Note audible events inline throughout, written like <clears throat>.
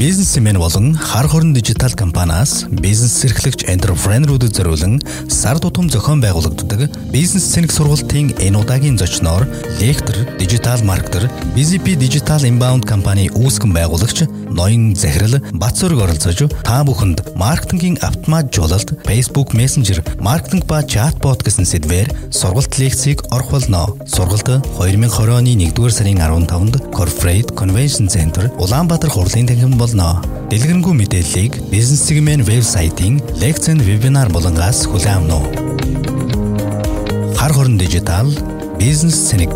Бизнесмен болон хар хорон дижитал компаниас бизнес эрхлэгч энтерпренерүүдэд зориулан сар тутам зохион байгуулагддаг бизнес цэник сургалтын энэ удаагийн зочноор лектор, дижитал маркетер, BZP Digital Inbound компани үүсгэн байгуулагч Ноён Захирал Бацүрг оролцож та бүхэнд маркетингийн автоматжуулалт, Facebook Messenger, маркетинг ба чатбот гэсэн сэдвээр сургалт лекцийг орох болно. Сургалт 2020 оны 1-р сарын 15-нд Corporate Convention Center Улаанбаатар хурлын танхимд болно. Дэлгэрэнгүй мэдээллийг бизнес сегмент вебсайтын лекцэн вебинар болонгаас хүлээн авах нь. Хар хорон дижитал бизнес цэник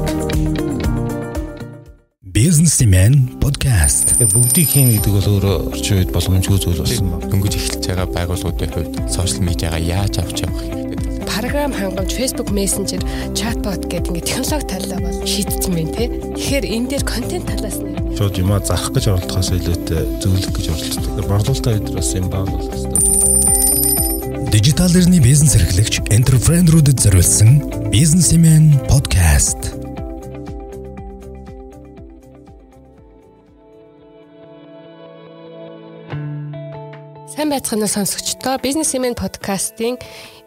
Businessman podcast. Бүгдийг хийн гэдэг бол өөрөө орчин үед боломжгүй зүйл болсон байна. Дөнгөж эхэлж байгаа байгууллагуудын хувьд сошиал медиагаа яаж авч явах хэрэгтэй програм хангамж Facebook Messenger, chatbot гэдэг ингээд технологи талаа бол шийдсэн байна те. Тэгэхээр энэ дээр контент талаас нь шууд юмаа зарах гэж оролдохоос илүүтэй зөвлөх гэж оролддог. Тэгэхээр борлуулалтын үед бас юм баа бол хэвээр. Дижитал эрхний бизнес эрхлэгч энтерпренерүүдэд зориулсан Businessman podcast. Сайн байцгаана сонсогчдоо Businessman podcast-ийн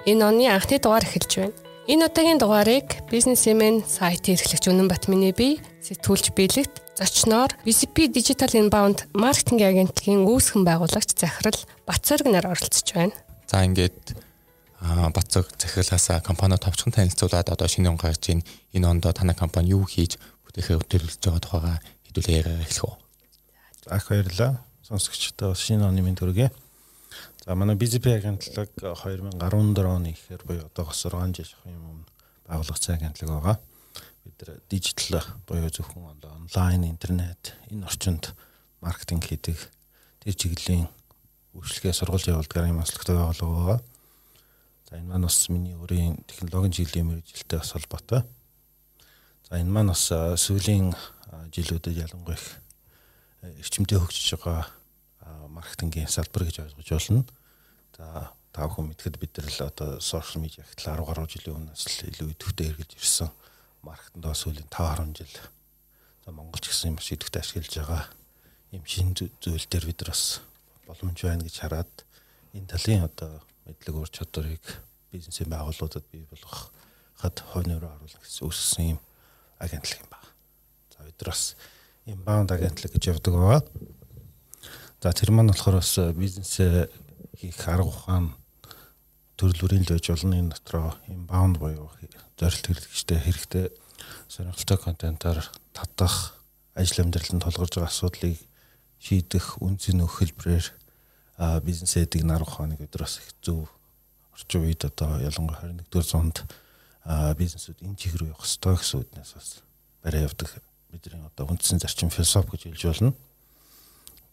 энэ оны анхны дугаар эхэлж байна. Энэ удаагийн дугаарыг Businessman сайтын эрхлэгч Үнэн Батмины бие сэтгүүлч биелэгт зочноор BCP Digital Inbound маркетинг агентлагийн үүсгэн байгуулагч Захирал Бацэрг нар оролцож байна. За ингээд Бацэг захирлаасаа компаниуд товчхон танилцуулаад одоо шинэ он гарч ийн энэ ондоо танай компани юу хийж бүтээхээ өтөлж байгаа тухайга хэдүүлээ яриа эхлэх үү. За их баярлалаа. Сонсогчдоо шинэ оны минь төргий. За манай BZP агентлаг 2014 оны ихээр буюу одоогоос 6 жил шахын өмнө байгуулагдсан агентлаг байгаа. Бид нар дижитал буюу зөвхөн онлайн интернет энэ орчинд маркетинг хийдэг тэр чиглэлийн үйлчлэгээ сургалж явуулдаг юм аслахтай байгууллага байгаа. За энэ маань бас миний өөрийн технологийн чиглэлийн мэргэжилтэй бас холбоотой. За энэ маань бас сүүлийн жилүүдэд ялангуяа их эрчимтэй хөгжиж байгаа маркетингийн салбар гэж ойлгож байна. За та бүхэн мэдхэд бид нар л одоо сошиал медиа гэтэл 10 гаруй жилийн өмнөөс л илүү идэвхтэй хэрэгжилж ирсэн маркетинд бас сүүлийн 5 10 жил за Монголч гэсэн юм шиг идэвхтэй ашиглаж байгаа юм шин зүйл дээр бид нар бас боломж байна гэж хараад энэ талын одоо мэдлэг ур чадварыг бизнесийн байгууллагуудад бий болгох хад хойно руу оруулах гэсэн үүссэн юм агентлаг юм байна. За бид нар бас inbound агентлаг гэж явдаг байгаа. За тэр маань болохоор бас бизнес хийх арга ухаан төрлөрийн л байж болно. Энэ дотроо inbound буюу зорилт хэрэглэгчтэй хэрэгтэй сонирхолтой контентоор татах ажил амьдралд тулгарч байгаа асуудлыг шийдэх үнцэн нөх хэлбэрээр бизнес эдийг арга ухааныг бид бас их зөв орчин үед одоо ялангуяа 21-р зуунд бизнесүүд энэ чиг рүү явах ёстой гэсэн үднээс бас барай явдаг. Бидний одоо үндсэн зарчим философи гэж хэлж болно.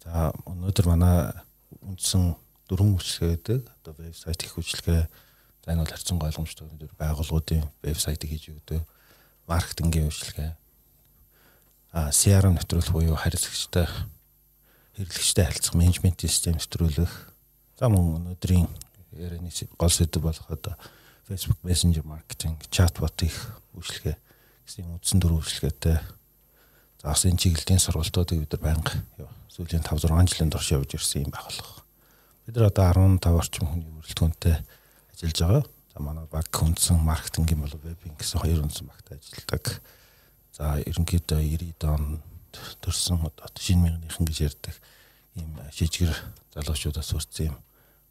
За өнөөдөр манай үндсэн дөрвөн үйлчлэгээ гэдэг. Одоо вебсайт их үйлчлэгээ за энэ бол харьцангуй ойлгомжтой байгууллагуудын вебсайтыг хийж өгдөг маркетингийн үйлчлэгээ а CRM нэвтрүүлэх буюу харилцагчтай хэрэглэгчтэй харилцах менежментийн систем нэвтрүүлэх. За мөн өнөөдрийн ярианы гол сэдв болох одоо Facebook Messenger marketing chatbot их үйлчлэгээ гэсэн үндсэн дөрвөн үйлчлэгээтэй за бас энэ чиглэлийн сургалтуудыг бид нар байнга сүүлийн 5 6 жилийн турш явж ирсэн юм байгууллага Бид нар одоо 15 орчим хүний бүрэлдэхүүнтэй ажиллаж байгаа. За манай баг хүндсэн маркетинг юм бол вебинг гэсэн хоёр үндсэн багт ажилладаг. За ерөнхийдөө 90 он төрсэн одоо шинэ мянганыхан гэж ярьдаг ийм шижгэр залуучуудаас үрцсэн юм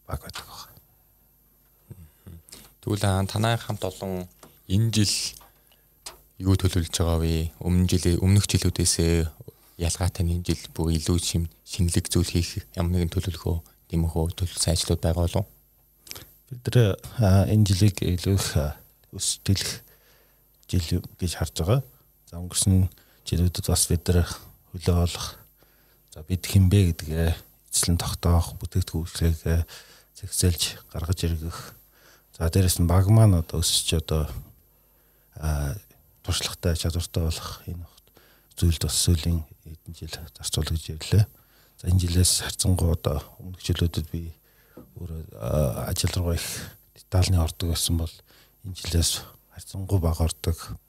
баг байдаг байна. Тэгвэл танай хамт олон энэ жил юу төлөвлөж байгаа вэ? Өмнө жилийн өмнөх жилүүдээс ялгаатай энэ жил бүр илүү шинэлэг зүйл хийх ямар нэгэн төлөвлөгөө тиймэрхүү төлөвлөсөн ажлууд байгаа болов бид нар энэ жилийг илүү их өсөлтөх жил гэж харж байгаа. За өнгөрсөн жилүүдэд бас бид нар хөлөө олох за бид хинбэ гэдгээ эзлэн тогтоох бүтээгдэхүүн үйлчлэгээ зэгцэлж гаргаж иргэх. За дээрэс нь баг маань одоо өсөж одоо туршлагатай чадвартай болох энэ зүйлд бас сүүлийн хэдэн жил зарцуулж ирлээ. За энэ жилээс харьцангуй одоо өмнөх жилүүдэд би өөрөө ажил руу их детальны ордог байсан бол энэ жилээс харьцангуй бага ордог.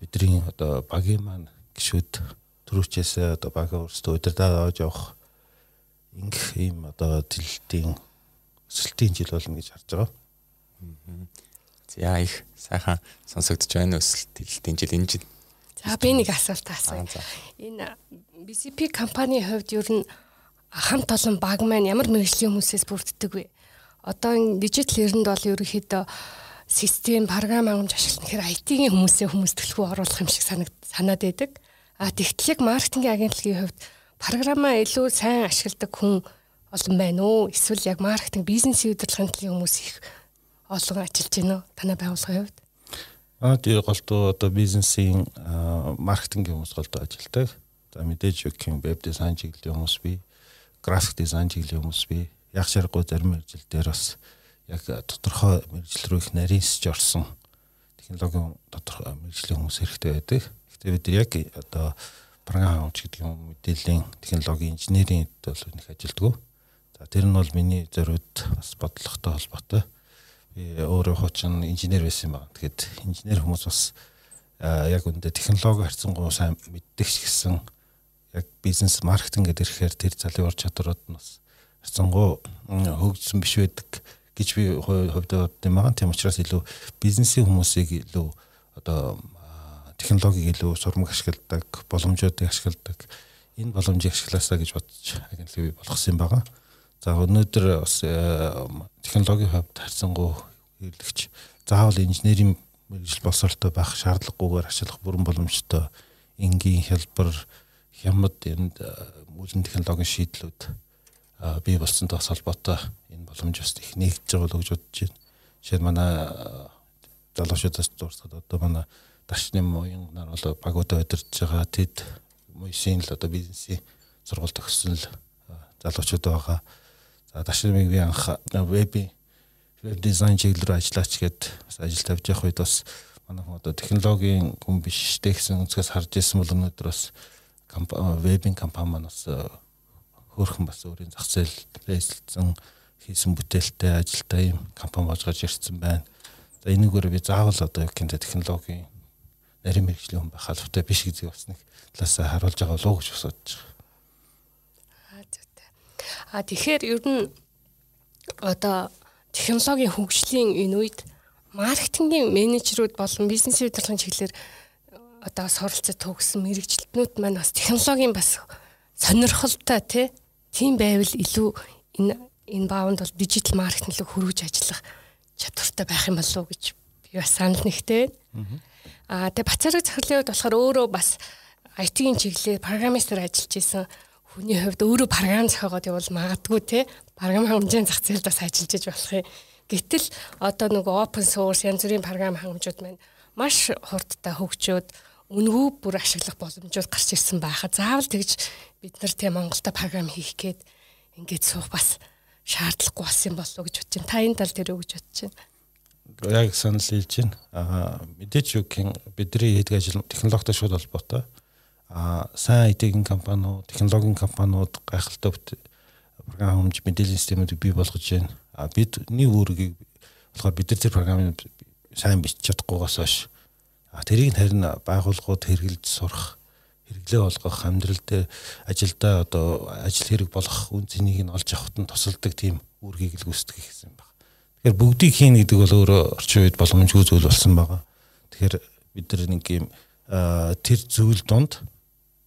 Бидний одоо багийн маань гişүүд төрүүчээс одоо бага өөрсдөө удирдаад авч явах ингэх ийм одоо тэлэлтийн өсөлтийн жил болно гэж харж байгаа. За их сайхан сонсогдож байна өсөлт тэлэлтийн жил энэ жил. За би нэг асуулт асууя. Энэ BCP компани хувьд ер нь хамт олон баг маань ямар мэрэгжлийн хүмүүсээс бүрддэг вэ? Одоо энэ дижитал эринд бол ерөнхийдөө систем, програм хангамж ашиглах гэхээр IT-ийн хүмүүсээ хүмүүс төлхөө оруулах юм шиг санаад байдаг. А тэгтэл яг маркетингийн агентлагийн хувьд програмаа илүү сайн ашигладаг хүн олон байна уу? Эсвэл яг маркетинг, бизнесийн удирдлагын төлөв хүмүүс их олон ажиллаж байна уу? Танай байгууллагын хувьд? Аа тэр голдуу одоо бизнесийн маркетингийн хүмүүс голдуу ажилладаг. За мэдээж өгөх веб дизайн чиглэлийн хүмүүс бий, график дизайн чиглэлийн хүмүүс бий. Яг шаргагүй зарим мэрэгжил дээр бас яг тодорхой мэрэгжил рүү их нарийнсж орсон технологийн тодорхой мэрэгжлийн хүмүүс хэрэгтэй байдаг. Гэхдээ бид яг одоо програм хангамж гэдэг юм мэдээллийн технологийн инженерийн бол нэг ажилддаг. За тэр нь бол миний зориуд бас бодлоготой холбоотой. Би өөрөө хуучин инженер байсан байна. Тэгэхэд инженер хүмүүс бас яг үндэ технологи харьцангуй сайн мэддэг гэсэн яг бизнес маркетинг гэдэг ихээр тэр залуур чадварууд нь бас харьцангуй хөгжсөн биш байдаг гэж би хувьд бодд юм байгаа. Тийм учраас илүү бизнесийн хүмүүсийг илүү одоо технологиг илүү сурмаг ашигладаг, боломжуудыг ашигладаг. Энэ боломжийг ашиглаасаа гэж бодож агентлаг бий болгосон юм байгаа. За өнөөдөр бас технологийн хувьд харьцангуй хэрэглэгч заавал инженерийн мэрэгжил боловсролтой байх шаардлагагүйгээр ашиглах бүрэн боломжтой энгийн хялбар хямд энд мөлөн технологийн шийдлүүд бий болсонтой бас холбоотой энэ боломж бас их нэгдэж байгаа л гэж бодож байна. Жишээ нь манай залуучуудаас дурсаад одоо манай дарчны муян нар бол багуудаа удирдах байгаа тэд муйсын л одоо бизнесийн сургалт төгссөн л залуучууд байгаа. За дарчны би анх веб веб дизайн чиглэл рүү ажиллаач гээд ажил тавьж явах үед бас манай хүн одоо технологийн хүн биш тэ гэсэн өнцгөөс харж ирсэн бол өнөөдөр бас вебийн компани маань бас хөөрхөн бас өөрийн зах зээл бэйсэлсэн хийсэн бүтээлтэй ажилтай юм компани болж гарч ирсэн байна. За энэгээр би заавал одоо яг гэнэ технологийн нарийн мэрэгжлийн хүн байх албатай биш гэж бас нэг талаас харуулж байгаа болов уу гэж бодож байгаа. А тэгэхээр ер нь одоо технологийн хөгжлийн энэ үед маркетингийн менежерүүд болон бизнесийн удирдлагын чиглэлээр одоо суралцаж төгссөн мэрэгчлэтнүүд маань бас технологийн бас сонирхолтой тий тийм байвал илүү энэ энэ баавнд бол дижитал маркетинг хөрвж ажиллах чадвартай байх юм болов уу гэж би бас санал нэгтэй байна. Аа тэгээ бацаараа захирлын хувьд болохоор өөрөө бас IT-ийн чиглэлээр программистаар ажиллаж исэн хүний хувьд өөрөө програм зохиогоод явал магадгүй те програм хангамжийн зах зээлд бас ажиллаж иж болох юм. Гэтэл одоо нөгөө open source янз бүрийн програм хангамжууд маань маш хурдтай хөгжөөд үнгүү бүр ашиглах боломжууд гарч ирсэн байхад заавал тэгж бид нар тийм Монголда програм хийх гээд ингээд суух бас шаардлагагүй болсон болов уу гэж бодож байна. Та энэ тал дээр өгч бодож байна. Яг санал хэлж байна. Аа мэдээч юу гэх бидний хийдэг ажил технологитой шууд холбоотой. Сайн IT-ийн компаниуд, технологийн компаниуд гайхалтай програм хэмж мэдээллийн системүүдийг бий болгож байна. Аа бид нэг үүргийг болохоор бид нар тэр програмыг сайн бичиж чадахгүйгаас хойш А тэрийг харин байгууллагууд хэрэгжилж сурах, хэрэглээ болгох, амьдрал дээр ажилдаа одоо ажил хэрэг болох үн цэнийг нь олж авахт нь тусалдаг тийм үүргийг л гүйцэтгэх гэсэн байна. Тэгэхээр бүгдийг хийн гэдэг бол өөрөө орчин үед боломжгүй зүйл болсон байгаа. Тэгэхээр бид нар нэг юм тэр зүйл донд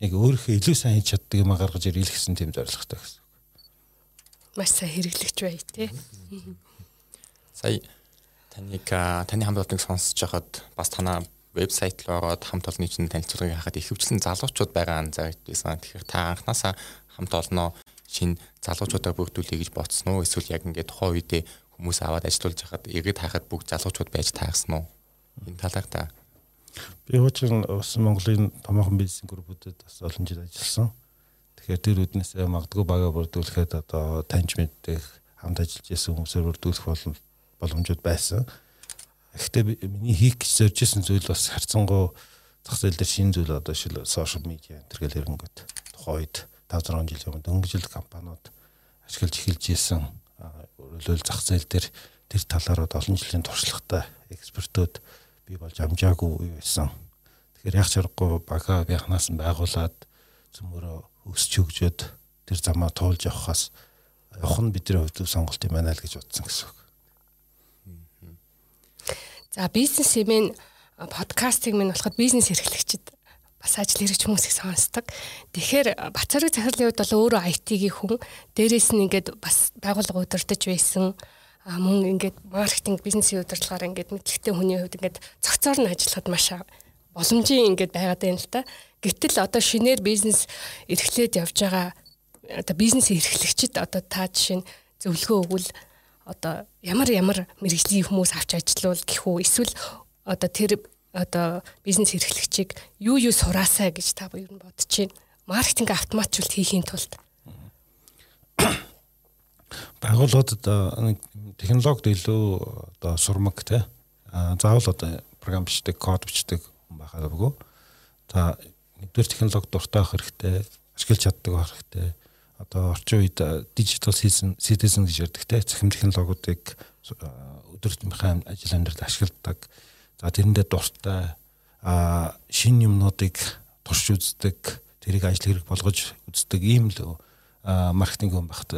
яг өөрийнхөө илүү сайн хийж чаддаг юм гаргаж ирэх гэсэн тийм зорилготой гэсэн. Маш сайн хэрэглэгч бай тээ. Сая таныг таны хамт олныг сонсож байхад бас танаа вебсайт руу ороод хамт олонны чинь танилцуулгыг харахад ихэвчлэн залуучууд байгаа анзаарч байсан. Тэгэхээр та анханасаа хамт олноо шинэ залуучуудаа бүрдүүлэе гэж бодсон уу? Эсвэл яг ингээд тухайн үедээ хүмүүс аваад ажилуулж хахад иргэд харахад бүгд залуучууд байж таарсан уу? Энэ талаар та Би хуучин ус Монголын томоохон бизнесийн группүүдэд бас олон жил ажилласан. Тэгэхээр тэр үднээс магадгүй бага бүрдүүлэхэд одоо таньж мэддэг хамт ажиллаж исэн хүмүүсээр бүрдүүлэх боломжууд байсан. Гэхдээ миний хийх гэж зорж исэн зүйл бас харьцангуй зах зээл дээр шинэ зүйл одоо шил сошиал медиа энэ төрөл хэрэгэнгөт тухайн үед 5 6 жилийн өмнө дөнгөжил компаниуд ашиглаж эхэлж исэн өөрөлдөл зах зээл дээр тэр талаар олон жилийн туршлагатай экспертүүд бий болж амжаагүй байсан. Тэгэхээр яг чаргагүй бага бяхнаас нь байгуулад зөмөрөө өсч хөгжөөд тэр замаа туулж явахаас явах нь бидний хувьд сонголт юм байна л гэж бодсон гэсэн үг. За бизнес юм подкастыг минь болоход бизнес эрхлэгчид бас ажил хэрэгч хүмүүс их сонсдог. Тэгэхээр Бацарыг захирлын хувьд бол өөрөө IT-ийн хүн дээрээс нь ингээд бас байгууллага удирдах байсан мөн ингээд маркетинг бизнесийн удирдлагаар ингээд мэдлэгтэй хүний хувьд ингээд цогцоор нь ажиллахад маш боломжийн ингээд байгаад байна л та. Гэтэл одоо шинээр бизнес эрхлээд явж байгаа одоо бизнес эрхлэгчид одоо та жишээ нь зөвлөгөө өгвөл одоо ямар ямар мэрэгжлийн хүмүүс авч ажиллавал гэхүү эсвэл одоо тэр одоо бизнес эрхлэгчийг юу юу сураасаа гэж та юу бодож байна. Маркетинг автоматжуулалт хийхийн тулд <coughs> байгууллагууд одоо технологид илүү одоо сурмаг те заавал одоо програм бичдэг, код бичдэг байхаагүй. За нэгдүгээр технологи дуртай хэрэгтэй, ашиглаж чаддаг хэрэгтэй одоо орчин үед digital citizen гэж ярддаг те захим технологиудыг өдөртмийн ажил амьдралд ашигладаг. За тэрэндээ дуртай а шин юмнуудыг турш үздэг, тэрийг ажил хэрэг болгож үздэг ийм л маркетинг хүн багт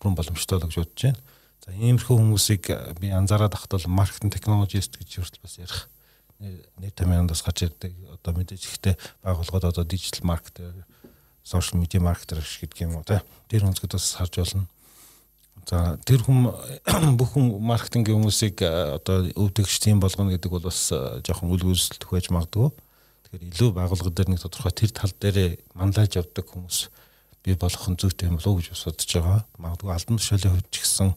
бүрэн боломжтой л гэж бодож байна. За иймэрхүү хүмүүсийг би анзаараад ахтал маркетинг технологист гэж хүртэл бас ярих нэр томьёонд бас гарч ирдэг. Одоо мэдээж ихтэй байгууллагууд одоо дижитал маркетер сошиал медиа маркетер гэдэг юм уу те тэр өнцгöd бас харж болно. За тэр хүм <clears throat> бүх хүн маркетингийн хүмүүсийг э, одоо өвдөгч тийм болгоно гэдэг бол бас э, жоохон үл үзэлтэх байж магадгүй. Тэгэхээр илүү байгууллага дээр нэг тодорхой тэр тал дээр манлайлж явдаг хүмүүс бий болох нь зүйтэй юм болов уу гэж бодож байгаа. Магадгүй албан тушаалын хувьд ч гэсэн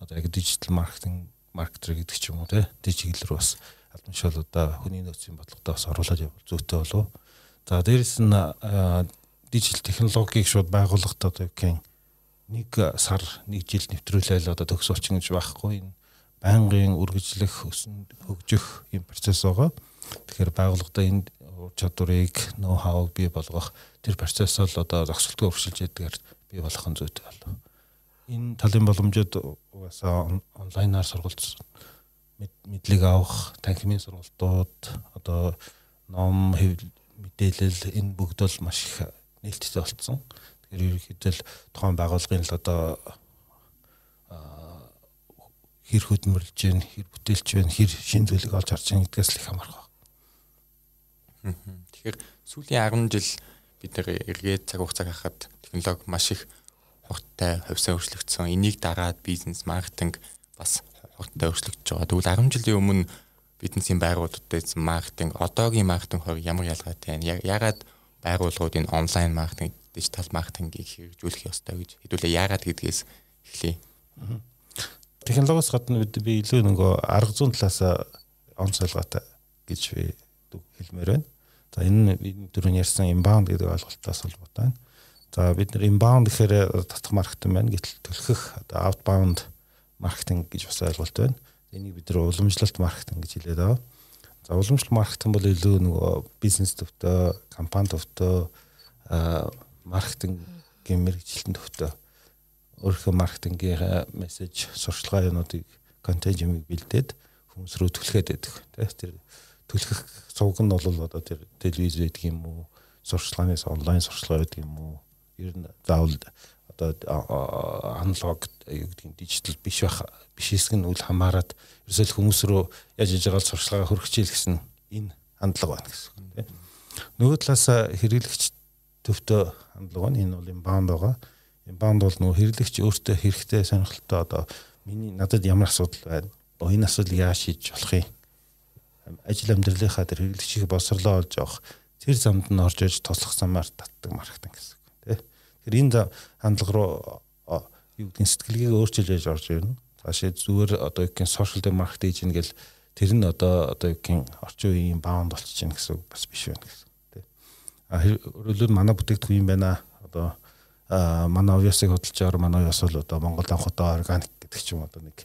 одоо яг дижитал маркетинг маркетер гэдэг ч юм уу те чиглэл рүү бас албан тушаалуудаа хүний нөөцийн бодлоготой бас оруулаад явбал зүйтэй болов. За дээрэс нь дижитал технологиг шууд байгууллагад одоо гэх нэг сар нэг жил нэвтрүүлэл одоо төгсөлчин гэж байхгүй энэ байнгын үргэлжлэх өсөн хөгжих юм процесс байгаа. Тэгэхээр байгууллагада энэ ур чадварыг ноу хау бий болгох тэр процесс бол одоо зогсолтгүй өршилж ядгаар бий болох нь зүйтэй болов. Энэ талын боломжууд угаасаа онлайнаар сургалт мэдлэг авах, танхимын сургалтууд одоо ном мэдээлэл энэ бүгд бол маш их нээлттэй болцсон. Тэгэхээр ерөнхийдөө тухайн байгууллагын л одоо хэр хөдөлмөрлж гэн хэр бүтээлч байна хэр шин зүйлийг олж харж байгаа гэдгээс л их байна. Тэгэхээр сүүлийн 10 жил бид нэр эргээд цаг хугацаа хахад технологи маш их хурдтай хувьсаа өөрчлөгдсөн. Энийг дараад бизнес, маркетинг бас хурдтай өөрчлөгдөж байгаа. Тэгвэл 10 жилийн өмнө бизнесийн байгууллагуудад маркетинг, одоогийн маркетинг хоёр ямар ялгаатай байна? Ягаад байгууллагууд энэ онлайн маркетинг, дижитал маркетингийг хэрэгжүүлэх ёстой гэж хэдүүлээ яагаад гэдгээс эхлэе. Технологиос гадна би илүү нөгөө арга зүйн талаас онцлогоотой гэж би хэлмээр байна. За энэ бидний дөрөв ярьсан inbound гэдэг ойлголтоос холбоотой байна. За бид нар inbound гэхээр татах маркетинг байна. Гэтэл төлөхөх одоо outbound маркетинг гэж бас ойлголт байна. Энийг бид нар уламжлалт маркетинг гэж хэлээд байгаа. За уламжлалт маркетинг бол илүү нөгөө бизнес төвтэй, компани төвтэй маркетингийн мэрэгчлэлтэн төвтэй өөрийнхөө маркетингийн мессеж, сурчлагын юмнуудыг контент юмыг бэлдээд хүмүүс рүү түлхээд байдаг. Тэр түлхэх цуг нь бол одоо тэр телевиз байдаг юм уу, сурчлагынаас онлайн сурчлага байдаг юм уу? Ер нь заавал одоо аналог юу гэдгийг дижитал биш байх биш хэсэг нь үл хамааран ерөөсөө хүмүүс рүү яаж иж байгаа сурчлагаа хөргөчээл гэсэн энэ хандлага байна гэсэн үг тийм. Нөгөө талаас хэрэглэгч төвтөө хандлага байна. Энэ бол инбаунд байгаа. Инбаунд бол нөгөө хэрэглэгч өөртөө хэрэгтэй сонирхолтой одоо миний надад ямар асуудал байна? Энэ асуудлыг яаж шийдэж болох юм? Ажил амьдралынхаа тэр хэрэглэгчийг боловсрлоо олж авах тэр замд нь орж иж туслах замаар татдаг маркетинг гэсэн Тэгэхээр энэ хандлага руу юу гэдгийг сэтгэлгээг өөрчилж яж орж ирнэ. Цаашаа зүгээр одоо юу гэх сошиал дээр маркетинг хийж ингээл тэр нь одоо одоо юу гэх орчин үеийн баунд болчихж байна гэсэн бас биш байна гэсэн тий. А өөрөлд манай бүтээгдэхүүн юм байна. Одоо манай овёсыг хөдөлж байгаа манай овёс бол одоо Монгол анхудаа органик гэдэг ч юм одоо нэг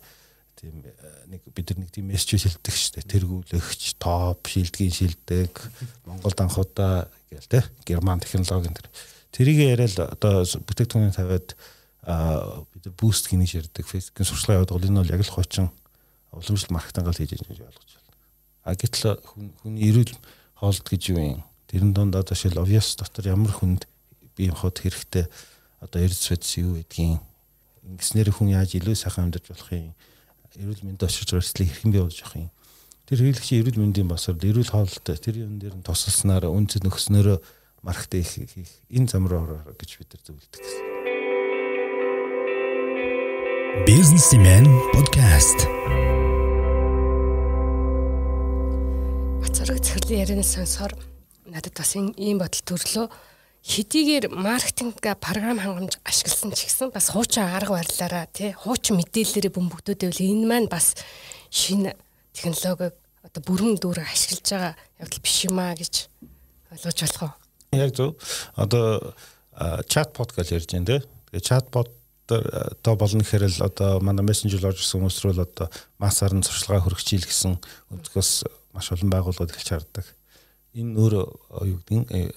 тийм нэг бид нар нэг тийм мессеж шилдэг шүү дээ. Тэргүүлэгч, топ, шилдгийн шилдэг, Монгол анхудаа гээл те. Герман технологийн тэр Тэрийг яриад одоо бүтээгдэхүүнийг тавиад бид нар буст гэж ярьдаг. Facebook-ийн сурчлага яваад бол энэ бол яг л хоочин уламжлалт маркетинг хийж байгаа гэж ойлгож байна. А гэтэл хүний эрүүл хоолт гэж юу юм? Тэрэн одоо шил obvious дотор ямар хүнд бие хот хэрэгтэй одоо эрдэс бодис юу гэдгийг ингэснээр хүн яаж илүү сайхан амьдарч болох юм эрүүл мэндэ очиж өрсөлдөлийг хэрхэн бий болж явах юм тэр хэрэглэгчийн эрүүл мэндийн босрол эрүүл хооллолтой тэр юм дээр нь тусалснаар үнцэд нөхснөөрөө маркет хийх энэ зам руу ороо гэж бид нар зөвлөдөг гэсэн. Businessman podcast. Бацараг цэвэрлэн ярианы сонсоор надад бас ийм бодол төрлөө хэдийгээр маркетинг програм хангамж ашигласан ч гэсэн бас хуучин арга барилаараа тий хуучин мэдээллээрээ бөмбөгдөөдөл энэ маань бас шинэ технологиг одоо бүрэн дүүрэг ашиглаж байгаа явдал биш юм аа гэж ойлгож болох уу? Яг зөв. Одоо чатбот гэж ярьж байна те. Тэгээ чатбот одоо болно гэхээр л одоо манай мессенжер орж ирсэн хүмүүс рүү л одоо массаар нь сурчлагаа хөргөчийл гэсэн өнцгөөс маш олон байгууллагууд эхэлж харддаг. Энэ нөр юу гэдэг нь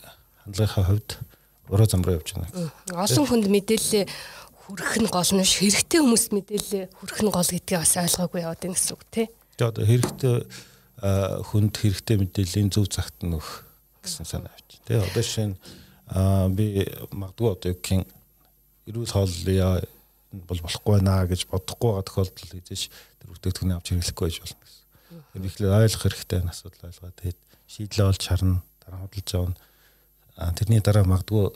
хандлагынхаа хувьд уруу зам руу явж байна. Олон хүнд мэдээлэл хүрэх нь гол нь хэрэгтэй хүмүүст мэдээлэл хүрэх нь гол гэдгийг бас ойлгоогүй яваад байна гэсэн үг тий. Тэгээ одоо хэрэгтэй хүнд хэрэгтэй мэдээллийн зөв цагт нь өгөх гэсэн санаа авч. Тэ одоо жишээ нь би магадгүй одоо юу гэх эрүүл хооллоо бол болохгүй наа гэж бодохгүй байгаа тохиолдолд хийж тэр бүтээгдэхүүнийг авч хэрэглэхгүй байж болно гэсэн. Тэр ихлээр ойлгох хэрэгтэй энэ асуудал ойлгоод тэгээд шийдлээ олж харна дараа худалж авна. Тэрний дараа магадгүй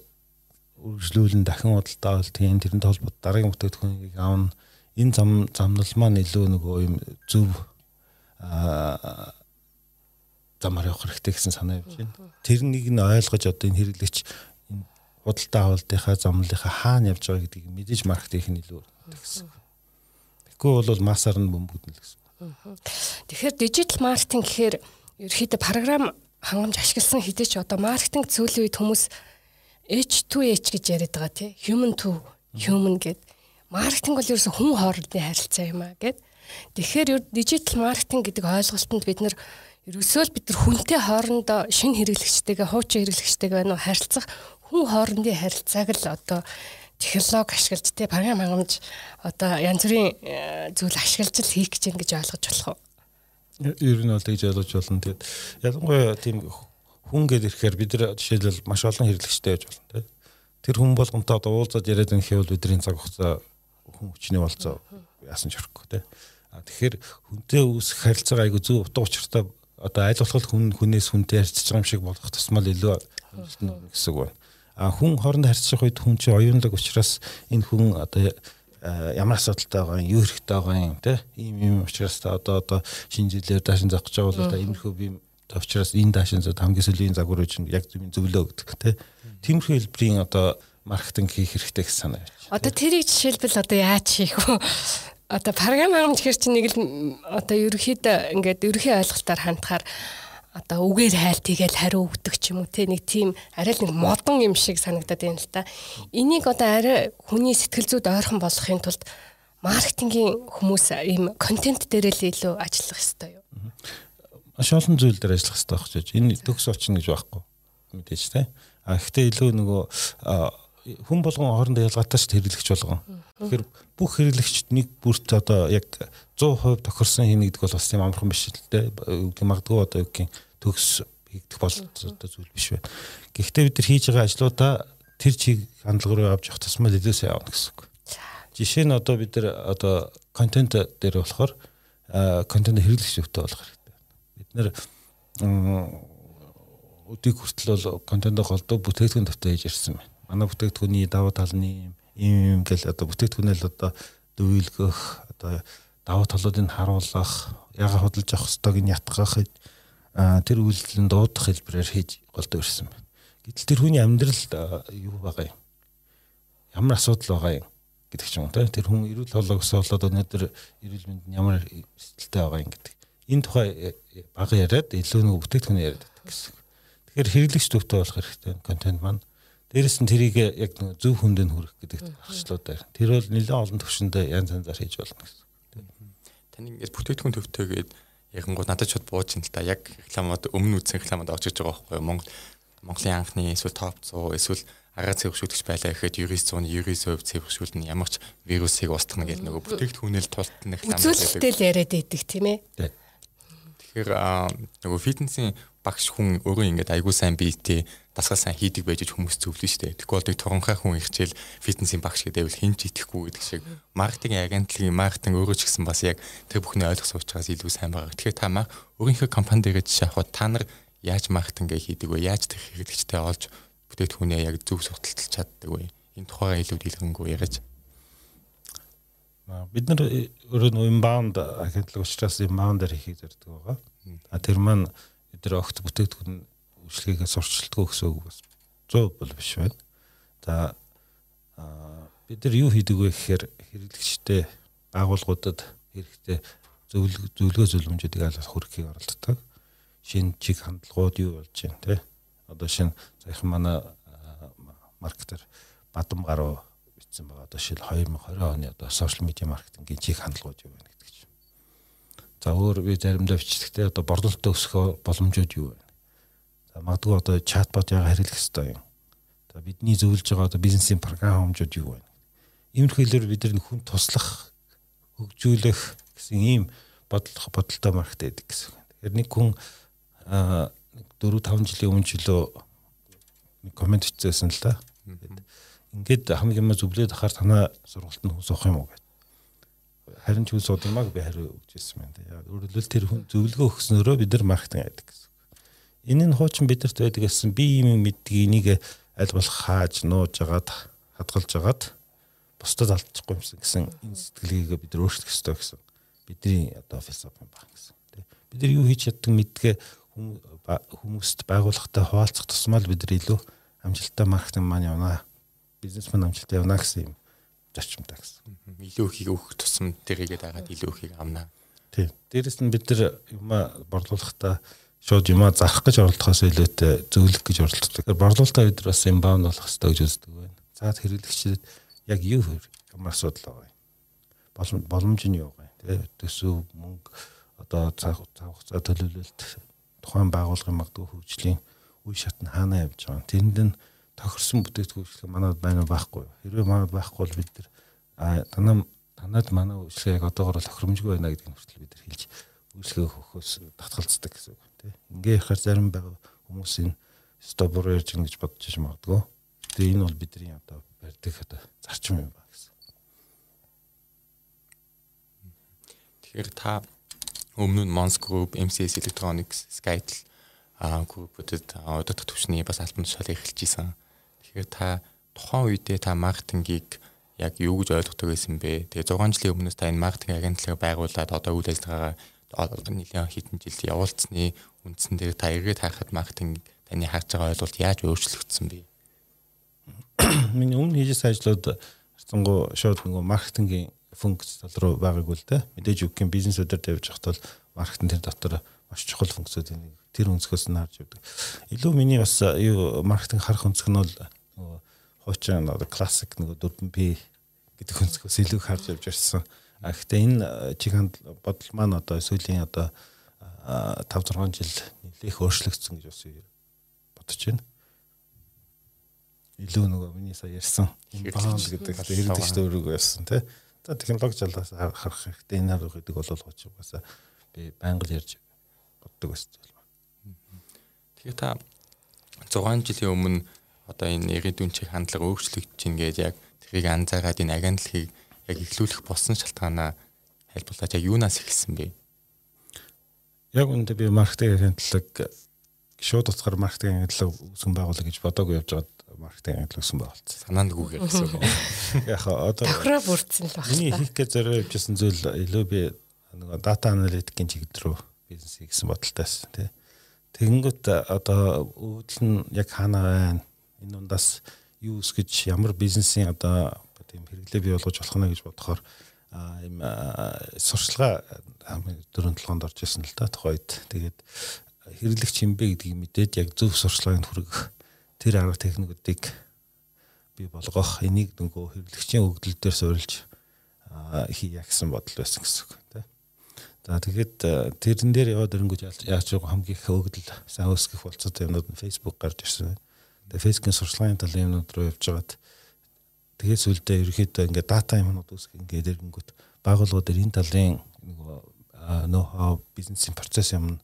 үргэлжлүүлэн дахин худалдаа бол тийм тэрнтэй холбоотой дараагийн бүтээгдэхүүнийг аавна. Энэ зам замнал маань илүү нөгөө юм зөв замаар явах хэрэгтэй гэсэн санаа явж байна. Тэрнийг нь ойлгож одоо энэ хэрэглэгч энэ худалдаа авалтынхаа замналынхаа хаана явж байгаа гэдгийг мэдээж маркетинг нь илүү гэсэн. Тэгэхгүй бол массаар нь бөмбөгдөн л гэсэн. Тэгэхээр дижитал маркетинг гэхээр ерөөхдөө програм хангамж ашигласан хэдий ч одоо маркетинг зөвлөлийн үед хүмүүс H2H гэж яриад байгаа тий. Human to human гэд. Маркетинг бол ерөөсөн хүн хоорондын харилцаа юм а гэд. Тэгэхээр дижитал маркетинг гэдэг ойлголтод бид нар Ерөөсөө л бид нар хүнтэй хоорондоо шинэ хэрэглэгчтэйгээ хуучин хэрэглэгчтэйгээ нөө харилцах хүн хоорондын харилцааг л одоо технологи ашиглаж те програм хангамж одоо янз бүрийн э, зүйл ашиглаж л хийх гэж ингэж ойлгож болох уу? Ер нь бол тэгж ойлгож болно. Тэгээд ялангуяа тийм хүн гээд ирэхээр бид нар жишээлбэл маш олон хэрэглэгчтэй байж болно те. Тэр хүн болгонтой одоо уулзаад яриад байх бол бидний цаг хугацаа хүн хүчний болцоо яасан ч орохгүй те. А тэгэхээр хүнтэй үүсэх харилцаа айгу зөв утга учиртай одоо аль болох хүн хүнээс хүнтэй харьцаж байгаа юм шиг болох тусмал илүү амжилттай гэсэн үг байна. А хүн хоорондоо харьцах үед хүн чинь оюунлаг учраас энэ хүн одоо ямар асуудалтай байгаа юм, юу хэрэгтэй байгаа юм те ийм ийм учраас одоо одоо шинэ жилээр даашин зогсож байгаа бол одоо иймэрхүү би учраас энэ даашин зод хамгийн сүүлийн загвар үуч яг зөв зөвлөө гэдэг те. Тиймэрхүү хэлбэрийн одоо маркетинг хийх хэрэгтэй гэсэн санаа. Одоо тэрийг жишээлбэл одоо яаж хийх вэ? <laughs> одоо програм хангамж хэр чинь нэг л одоо ерөөхдөө ингээд ерөхийн ойлголтоор хандахаар одоо үгээр хайл тэгэл хариу өгдөг ч юм уу те нэг тийм арай л нэг модон юм шиг санагдаад байна л да. Энийг одоо арай хүний сэтгэл зүйд ойрхон болгохын тулд маркетингийн хүмүүс ийм контент дээр л илүү ажиллах хэрэгтэй юу? Маш олон зүйл дээр ажиллах хэрэгтэй байх гэж. Энэ төгс очно гэж байхгүй. Мэдээж те. А гэхдээ илүү нөгөө хүн болгон хоорондоо ялгаатай шүү хэрэглэгч болгон. Тэгэхээр бүх хэрэглэгчд нэг бүрт одоо яг 100% тохирсон хийнэ гэдэг бол бас тийм амархан биш л дээ. Магадгүй одоо юу гэх төгс хийгдэх бол одоо зүйл биш байна. Гэхдээ бид нар хийж байгаа ажлуудаа тэр чиг хандлага руу авч явах тусмал илүүсээ явна гэсэн үг. Жишээ нь одоо бид нар одоо контент дээр болохоор контент хэрэглэгч өвтэй болох хэрэгтэй. Бид нар өдийг хүртэл бол контент холдоо бүтээгдэхүүн тавтай хийж ирсэн байна манай бүтээгдэхүүний давуу тал нь ийм юм гэл одоо бүтээгдэхүүнээ л одоо дөвөлгөх одоо давуу талуудыг харуулах яга худалж авах ёстойг нь ятгах тэр үйлдэл нь дуудах хэлбэрээр хийж голдоо ирсэн байна. Гэтэл тэр хүний амьдрал юу байгаа юм? Ямар асуудал байгаа юм гэдэг ч юм уу тэр хүн эрүүл хоолойг болоод өнөөдөр эрүүл мэнд нь ямар сэтгэлтэй байгаа юм гэдэг. Энэ тухай бага яриад илүү нэг бүтээгдэхүүн яриад гэсэн. Тэгэхээр хэрэглэгч төвтэй болох хэрэгтэй контент маань Дээрэс нь тэрийг яг нэг зөв хүндэн хүрэх гэдэг байна. Тэр бол нэлээд олон төвшөндөө янз янзаар хийж болно гэсэн. Таны ингээд бүтээгдэхүүн төвтэйгээд ягангууд надад чод бууж ин л та яг рекламад өмнө үзсэн рекламад орж иж байгаа байхгүй юу? Монгол Монголын анхны эсвэл топ 100 эсвэл агаа цэвэршүүлэгч байлаа гэхэд 900 9% цэвэршүүлнэ ямар ч вирусыг устгах гэдэг нөгөө бүтээгдэхүүнэл тултна реклам үзүүлэлтэл яриад байдаг тийм ээ. Тэгэхээр нөгөө фитнесийн багш хүн өөрөө ингээд айгуу сайн биетэй дасгал сайн хийдэг байж хүмүүс зөвлөн шүү дээ. Тэгэхгүй бол нэг туранхай хүн их хичээл фитнесийн багш гэдэг байвал хинч итгэхгүй гэдэг шиг маркетинг агентлагийн маркетинг өөрөө ч гэсэн бас яг тэр бүхний ойлгох суучраас илүү сайн байгаа. Тэгэхээр та маа өөрийнхөө компани дээрээ жишээ авахад та нар яаж маркетинг хийдэг вэ? Яаж тэр хэрэглэгчтэй олж бүтээгдэхүүнээ яг зөв сурталталж чаддаг вэ? Энэ тухайга илүү дэлгэнгүй яриач. Бид нар өөрөө нөө inbound агентлаг учраас inbound-аар хийх зэрэг байгаа. А тэр маань нар огт бүтээгдэхүүн үйлчлэгээ сурчилдгөө гэсэн үг бас 100 бол биш байна. За бид нар юу хийдэг вэ гэхээр хэрэглэгчтэй байгууллагуудад хэрэгтэй зөвлөгөө зөвлөмжүүдийг аль хүрхийг оролддог. Шинэ чиг хандлагууд юу болж байна те. Одоо шинэ саяхан манай маркетер бадам гаруу бичсэн байгаа. Одоо шил 2020 оны одоо сошиал медиа маркетингийн чиг хандлагууд юу байна гэдэг чинь. За өөр би заримдаа бичлэгтээ одоо борлуулалтаа өсгөх боломжууд юу вэ? Магадгүй одоо чатбот яг хэрэглэх хэрэгтэй юм. За бидний зөвлөж байгаа одоо бизнесийн програм хэмжүүд юу вэ? Иймэрхүүлэр бид нар хүн туслах, хөгжүүлэх гэсэн ийм бодлого бодолтой маркет байдаг гэсэн. Тэгэхээр нэг хүн аа 4 5 жилийн өмнө ч лөө нэг комент хийсэн л да. Ингээд хамгийн маа зөвлөд ахаар танаа сургалт нь хүн суух юм уу гэдэг. Харин ч хүн суудмаг би хариу өгч ирсэн байна. Яг өөрөлдөл тэр хүн зөвлөгөө өгснөөрөө бид нар маркетинг хийдэг гэсэн. Энэ нь хуучин бидэрт байдаг гэсэн би юм мэддэг энийг аль болох хааж нууж агаад хадгалж агаад бусдад алдчихгүй юмсан гэсэн энэ сэтгэлгээ бид нар өөрчлөх ёстой гэсэн. Бидний одоо философи юм байна гэсэн. Бид нар юу хийж чаддаг мэдгээ хүмүүст байгууллагатай хуваалцах тусмаа л бид нар илүү амжилттай маркетинг маань явна бизнесмен амжилттай явна гэсэн юм зарчимтай гэсэн. Илүү ихийг өгөх тусам тэрийгээ дагаад илүү ихийг авна тий дээрэс нь бид нар юм борлуулахдаа шууд юмаа зарах гэж оролдохоос илүүтэй зөвлөх гэж оролддог. Борлуулалтаа бид бас inbound болох хэрэгтэй гэж үздэг байна. За хэрэглэгчдэд яг юу ямар асуудал байгаа юм. Боломж нь юу вэ? Тэгээ төсөв мөнгө одоо цаг хугацаа төлөвлөлт тухайн байгууллагын магадгүй хөгжлийн үе шат нь хаана явж байгаа. Тэрэнд нь тохирсон бүтээгдэхүүн манад байна уу байхгүй юу? Хэрвээ манад байхгүй бол бид нар танаа танад манай үйлчлэг яг одоогор тохиромжгүй байна гэдгийг хүртэл бид нар хэлж үйлчлэгээ өгөхөөс татгалздаг гэсэн үг тий. Ингээ яхаар зарим байгаа хүмүүсийн өстой буруу ярьж ингэж бодож иж магадгүй. Тэгээ энэ бол бидний одоо барьдаг одоо зарчим юм ба гэсэн. Тэгэхээр та өмнө нь Mons Group, MCS Electronics, Skytel а группүүдэд удирдах төвчний бас албан тушаалыг эхэлж исэн. Тэгэхээр та тухайн үедээ та маркетингийг яг юу гэж ойлгодог байсан бэ? Тэгээ 6 жилийн өмнөөс та энэ маркетинг агентлагаа байгуулад одоо үйл ажиллагаагаа нэлээд хэдэн жил явуулцсны үндсэн дээр та эргээд харахад маркетинг таны харж байгаа ойлголт яаж өөрчлөгдсөн бэ? Миний өмнө хийжсэн ажлууд харцангуй шууд нөгөө маркетингийн функц тал руу байгаагүй л дээ. Мэдээж үггийн бизнесүүдээр тавьж явахад бол маркетинг тэр дотор маш чухал функцүүд нэг тэр өнцгөөс нь харж явдаг. Илүү миний бас юу маркетинг харах өнцг нь бол нөгөө хуучин одоо классик нөгөө 4P гэдэг өнцгөөс илүү харж явж ирсэн. А гэхдээ энэ э, чиг бодол маань одоо сүүлийн одоо 5 6 жил нэлээх өөрчлөгдсөн гэж бас бодож байна. Илүү нөгөө миний сая ярьсан баанд гэдэг хэрэгдэгчтэй өөрийгөө ярьсан тий. За технологи талаас харах хэрэгтэй энэ арга гэдэг бол угаасаа би байнга ярьж боддог байсан байна. Тэгэхээр та 6 жилийн өмнө одоо энэ ирээдүйн чиг хандлага өөрчлөгдөж чинь гэж яг тэрийг анзаараад энэ агентлагийг яг эхлүүлэх болсон шалтгаанаа хэлбэлтэж яг юунаас эхэлсэн бэ? Яг үүндээ би маркетинг агентлаг шууд утгаар маркетинг агентлаг үүсгэн байгуулах гэж бодоагүй явж байгаад маркетинг агентлаг үүсгэн байгуулсан. Санаанд гүгээр гэсэн үг. Яг одоо тохироо бүрдсэн л байна. Миний хийх гэж зориулж явжсэн зүйл илүү би нэг дата аналитикийн чиглэл рүү бизнес хийсэн бодолтойсэн тий. Тэгэнгүүт одоо үүдэл нь яг хаана байна? Энэ ундаас юу үсгэж ямар бизнесийн одоо тийм хэрэглээ бий болгож болох нь гэж бодохоор ийм сурчлага дөрөв толгоонд орж ирсэн л та тухайд. Тэгээд хэрэглэгч юм бэ гэдгийг мэдээд яг зөв сурчлагыг хүргэх тэр арга техникүүдийг бий болгох энийг нөгөө хэрэглэгчийн өгдөл дээр суурилж хийя гэсэн бодол байсан гэсэн үг тийм. За тэгээд тэрэн дээр яваад ирэнгүүт яаж хамгийн их өгдөл сайн өсгөх болцоотой юмнууд нь Facebook гарч ирсэн. Тэгээд Facebook-ийн сурчлагын талын юмнууд руу явж байгаад Тэгээд сүлдээ ерөөхдөө ингээд дата юмнууд үүсгэх ингээд ирэнгүүт байгууллагууд энэ талын нөгөө ноу хау бизнесийн процесс юм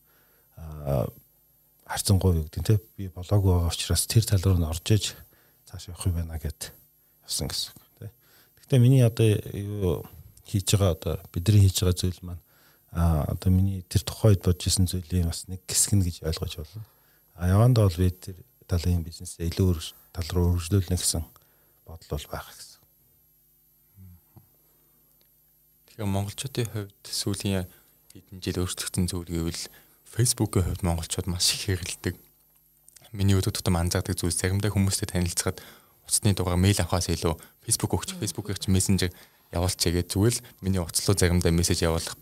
харьцангуй юу гэдэг тийм би болоогүй байгаа учраас тэр тал руу н орж иж цааш явах юм байна гэд явсан гэсэн үг тийм. Гэхдээ миний одоо юу хийж байгаа одоо бидний хийж байгаа зүйл маань а одоо миний тэр тухайд бодож исэн зүйлийн бас нэг хэсэг нь гэж ойлгож байна. А явандаа бол би тэр талын бизнесээ илүү тал руу өргөжлүүлнэ гэсэн бодол бол байгаа гэсэн. Тэгэхээр монголчуудын хувьд сүүлийн хэдэн жил өөрчлөгдсөн зүйл гэвэл Facebook-ийн хувьд монголчууд маш их хэрэгэлдэг. Миний өдөр тутам анзаардаг зүйл заримдаа хүмүүстэй танилцахад утасны дугаар мэйл авахаас илүү Facebook өгч Facebook-ийн ч мессенжер явуулчихъя гэж зүгээр л миний утас руу заримдаа мессеж явуулах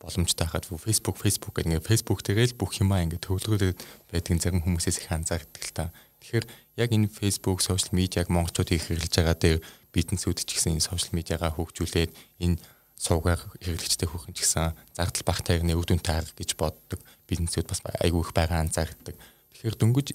боломжтой хахад Facebook Facebook гэдэг ингээ Facebook дээрээ л бүх юмаа ингээ төвлөрүүлээд байдгийг зарим хүмүүсээс их анзаардаг л та. Тэгэхээр яг энэ Facebook, social media-г монголчууд их хэрэглэж байгаа дээр бизнесүүд ч гэсэн энэ social media-га хөгжүүлээд энэ суугаар хэрэглэгчтэй хүүхэн ч гэсэн зардал багтаа ирнэ өвдөнтэй арга гэж боддог бизнесүүд бас айгүй их байгаа анзаардаг. Тэгэхээр дөнгөж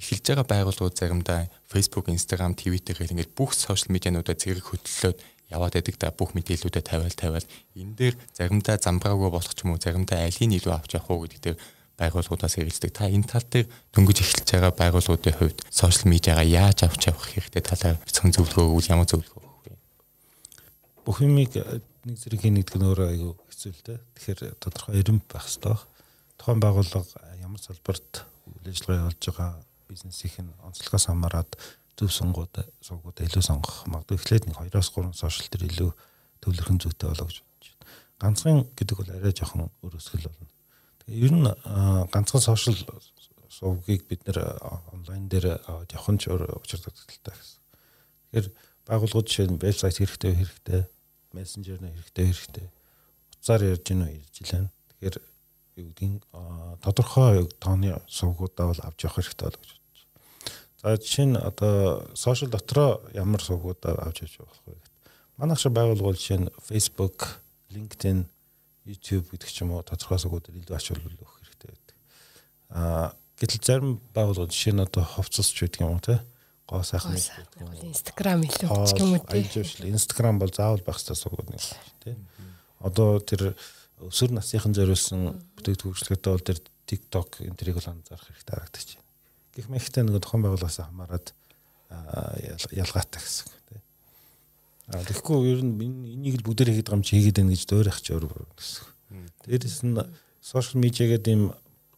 эхэлж байгаа байгууллагууд заримдаа Facebook, Instagram, Twitter гэх ингээд бүх сошиал медиануудаа зэрэг хөтлөлөөд яваад байдаг да бүх мэдээллүүдэд тавиал тавиал энэ дээр заримдаа замбраагүй болох ч юм уу заримдаа айлын илүү авч явах уу гэдэг дээр байгууллагуудаас эргэлздэг. Та энэ тал дээр дөнгөж эхэлж байгаа байгууллагуудын хувьд сошиал медиагаа яаж авч явах хэрэгтэй талаар бицхэн зөвлөгөө өгвөл ямар зөвлөгөө өгөх вэ? Бүх юмыг нэг зэрэг хийдэг нь өөрөө аюу хэцүү л дээ. Тэгэхээр тодорхой эренб байх хэрэгтэй тухайн байгууллага ямар салбарт үйл ажиллагаа явуулж байгаа бизнесийн онцлогоос хамаарат зөв сонгууд суугууд илүү сонгох магадгүй эхлээд нэг 2-оос 3 сошиал төр илүү төвлөрсөн зүйтэй болоо гэж бодож байна. Ганцхан гэдэг бол арай жоохон өрөөсгөл болно. Ер нь ганцхан сошиал сувгийг бид нэр онлайн дээр явах нь ч учир тогтолтой гэсэн. Тэгэхээр байгууллагууд жишээ нь вебсайт хэрэгтэй хэрэгтэй, мессенжер нэ хэрэгтэй хэрэгтэй. Утсаар ярьж гинөө ярьж илэн. Тэгэхээр юу гэдгийг тодорхой тооны сувгуудаа бол авч явах хэрэгтэй бол гэж бодож байна. За жишээ нь одоо сошиал дотроо ямар сувгуудаа авч явж болох вэ гэхэд манайх шиг байгуулгууд жишээ нь Facebook, LinkedIn, YouTube гэдэг ч юм уу тодорхой сувгуудад илүү ач холбогдол өгөх хэрэгтэй байдаг. Аа гэтэл зарим байгууллагууд жишээ нь одоо ховцосч байдаг юм уу те гоо сайхан Instagram илүү ч юм уу те. Instagram бол заавал байх хэрэгтэй сувгууд нэг те. Одоо тэр өсвөр насныхан зориулсан бүтээгдэхүүн хөгжлөгтэй бол тэр TikTok энэ тэрийг бол анзаарах хэрэгтэй харагдаж байна. Гэх мэхтэй нөгөө тухайн байгууллагаас хамаарат ялгаатай гэсэн. А тэгэхгүй ер нь энийг л бүгдээр хийгээд байгаа юм чи хийгээд байна гэж дөөрөх ч өөр гэсэн. Дээрээс нь сошиал медиа гэдэг юм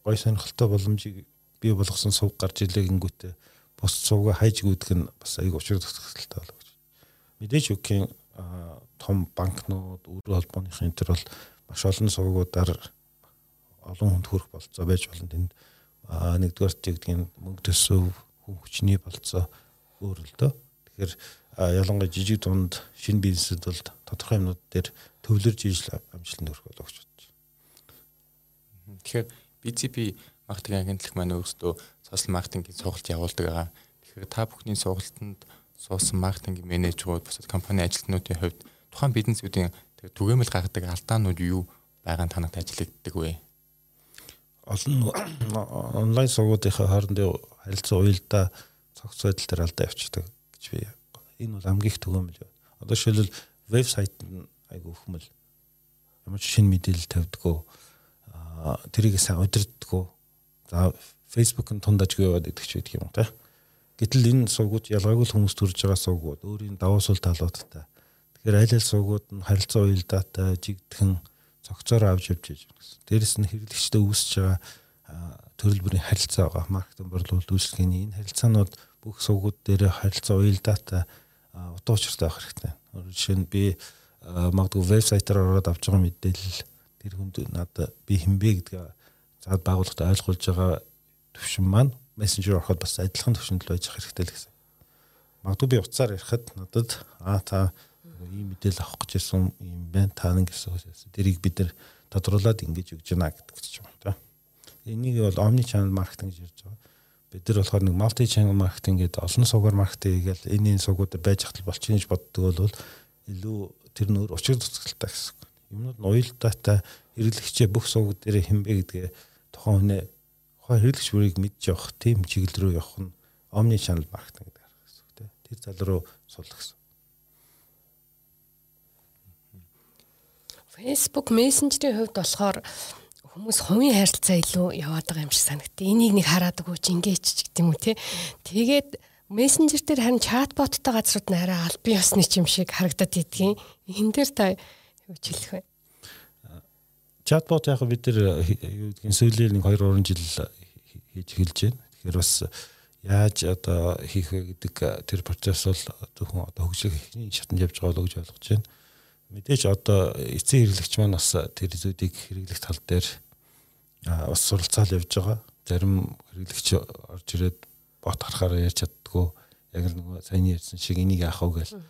гой сонирхолтой боломжийг бий болгосон сувг гарч илээ гингүүтээ бус сувга хайж гүйдэх нь бас аяг учир тусгалтай болов гэж. Мэдээж үгийн том банкнууд, үр холбооныхын энэ төр бол маш олон сувгуудаар олон хүнд хүрэх болцоо байж болно. Тэнд нэгдүгээр чигдгийн мөнгө төсөв, хүн хүчний болцоо өөр л дөө. Тэгэхээр ялангуяа жижиг дунд шинэ бизнесүүд бол тодорхой юмнууд дээр төвлөрж ижил амжилтанд хүрэх болов гэж бодож байна. Тэгэхээр BCP маркетинг агентлаг маань өөрсдөө сошиал маркетингийн сургалт явуулдаг байгаа. Тэгэхээр та бүхний сургалтанд суусан маркетинг менежерүүд бусад компани ажилтнуудын хувьд тухайн бизнесүүдийн түгээмэл гаргадаг алдаанууд юу байгаа нь танад ажиллагддаг вэ? Олон онлайн сургуулийнхаа хоорондын харилцаа уялдаа цогц байдал дээр алдаа явчихдаг гэж би энэ бол хамгийн их юу. Одоо жишээлбэл вебсайт нь айгу өхмөл ямар ч шинэ мэдээлэл тавьдгөө тэрийг сайн удирддгөө за Facebook нь тунд ажгүй яваад идэх ч байдаг юм та. Гэтэл энэ сувгууд ялгаагүй хүмүүс төрж байгаа сувгууд өөрийн давуу сул талуудтай Тэгэхээр аль аль суугууд нь харилцаа уялдаатай жигдхэн цогцоор авч явж байгаа гэсэн. Дээрэс нь хэрэглэгчтэй үүсэж байгаа төрөл бүрийн харилцаа байгаа. Маркетинг борлуулалт үйлчлэгээний энэ харилцаанууд бүх суугууд дээр харилцаа уялдаатай утга учиртай байх хэрэгтэй. Жишээ нь би магадгүй вебсайтаар ороод авч байгаа мэдээлэл тэр хүнд надад би хинбэ гэдгээ заад байгууллагад ойлгуулж байгаа төвшин маань мессенжер ороход бас адилхан төвшөнд л байж хэрэгтэй л гэсэн. Магадгүй би утсаар ярихад надад аа та ийм мэдээлэл авах гэж ирсэн юм байна. Та нэг гэсэн. Тэрийг бид нэр тодруулаад ингэж өгч байна гэдэг ч юм уу та. Энийг бол omni channel marketing гэж ярьж байгаа. Бид нар болохоор нэг multi channel marketing гэдэг олон суугаар маркетинг хийгээл энэ энэ суугуудад байж хатал болчих гэж боддог бол илүү тэр нөр учир тусгалтай гэсэн. Юмнууд нь уялдаатай хэрэглэгчээ бүх сууг дээр хинбэ гэдгээ тухайн хүнээ тухайн хэрэглэгч бүрийг мэдж явах тийм чиглэл рүү явах нь omni channel marketing гэдэг гэсэн. Тэр зал руу сул гэсэн. Facebook Messenger-ийн хувьд болохоор хүмүүс хувийн харилцаа илүү яваад байгаа юм шиг санагдтыг. Энийг нэг хараад өгөөч ingэж ч гэдэг юм уу те. Тэгээд мессенжер дээр харин чатботтой газрууд нь арай албан ёсны юм шиг харагдаад идэгин. Энэ дээр та юу ч хэлэх вэ? Чатбот яг бид нар гэдгийг сүүлийн 2 3 жил хийж эхэлж байна. Тэгэхээр бас яаж одоо хийх вэ гэдэг тэр процесс бол зөвхөн одоо хөгжлөх ихний шатанд явж байгаа л гэж ойлгож байна. Мэдээж одоо эцсийн хэрэглэгч маань бас тэр зүйлийг хэрэглэх тал дээр бас суралцаал явж байгаа. Зарим хэрэглэгч орж ирээд бот харахаараа ярьж чаддгүй яг л нөгөө сайн ярьсан шиг энийг яах вэ гэл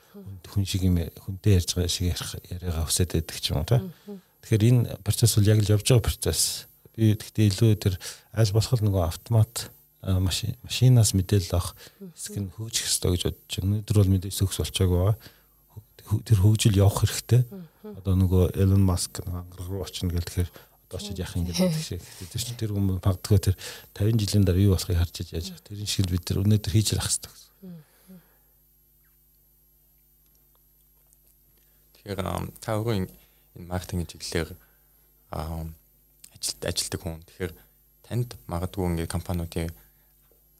хүн шиг юм хүнтэй ярьж байгаа шиг ярих яриагаа өсөд байдаг ч юм уу та. Тэгэхээр энэ процесс бол яг л явж байгаа процесс. Би гэхдээ илүү тэр аль болох нөгөө автомат машин машинаас мэдээлэл авах хэсэг нь хөгжих ёстой гэж бодож байна. Өнөөдөр бол мэдээж сөхс болчоог байгаа. Тэр хөгжил явах хэрэгтэй. Одоо нөгөө Elon Musk ангар руу очно гэл тэгэхээр очиж яах юм гэдэг шиг. <laughs> Тэр чинь тэр хүмүүс магадгүй тэр 50 жилийн дараа юу болохыг харж яаж яах. Тэрийн шиг бид нар өнөөдөр хийж явах хэрэгтэй гэсэн. Тэгэхээр та өөрөө энэ маркетинг чиглэлээр ажилт ажилтдаг хүн. Тэгэхээр танд магадгүй ингээд компаниудын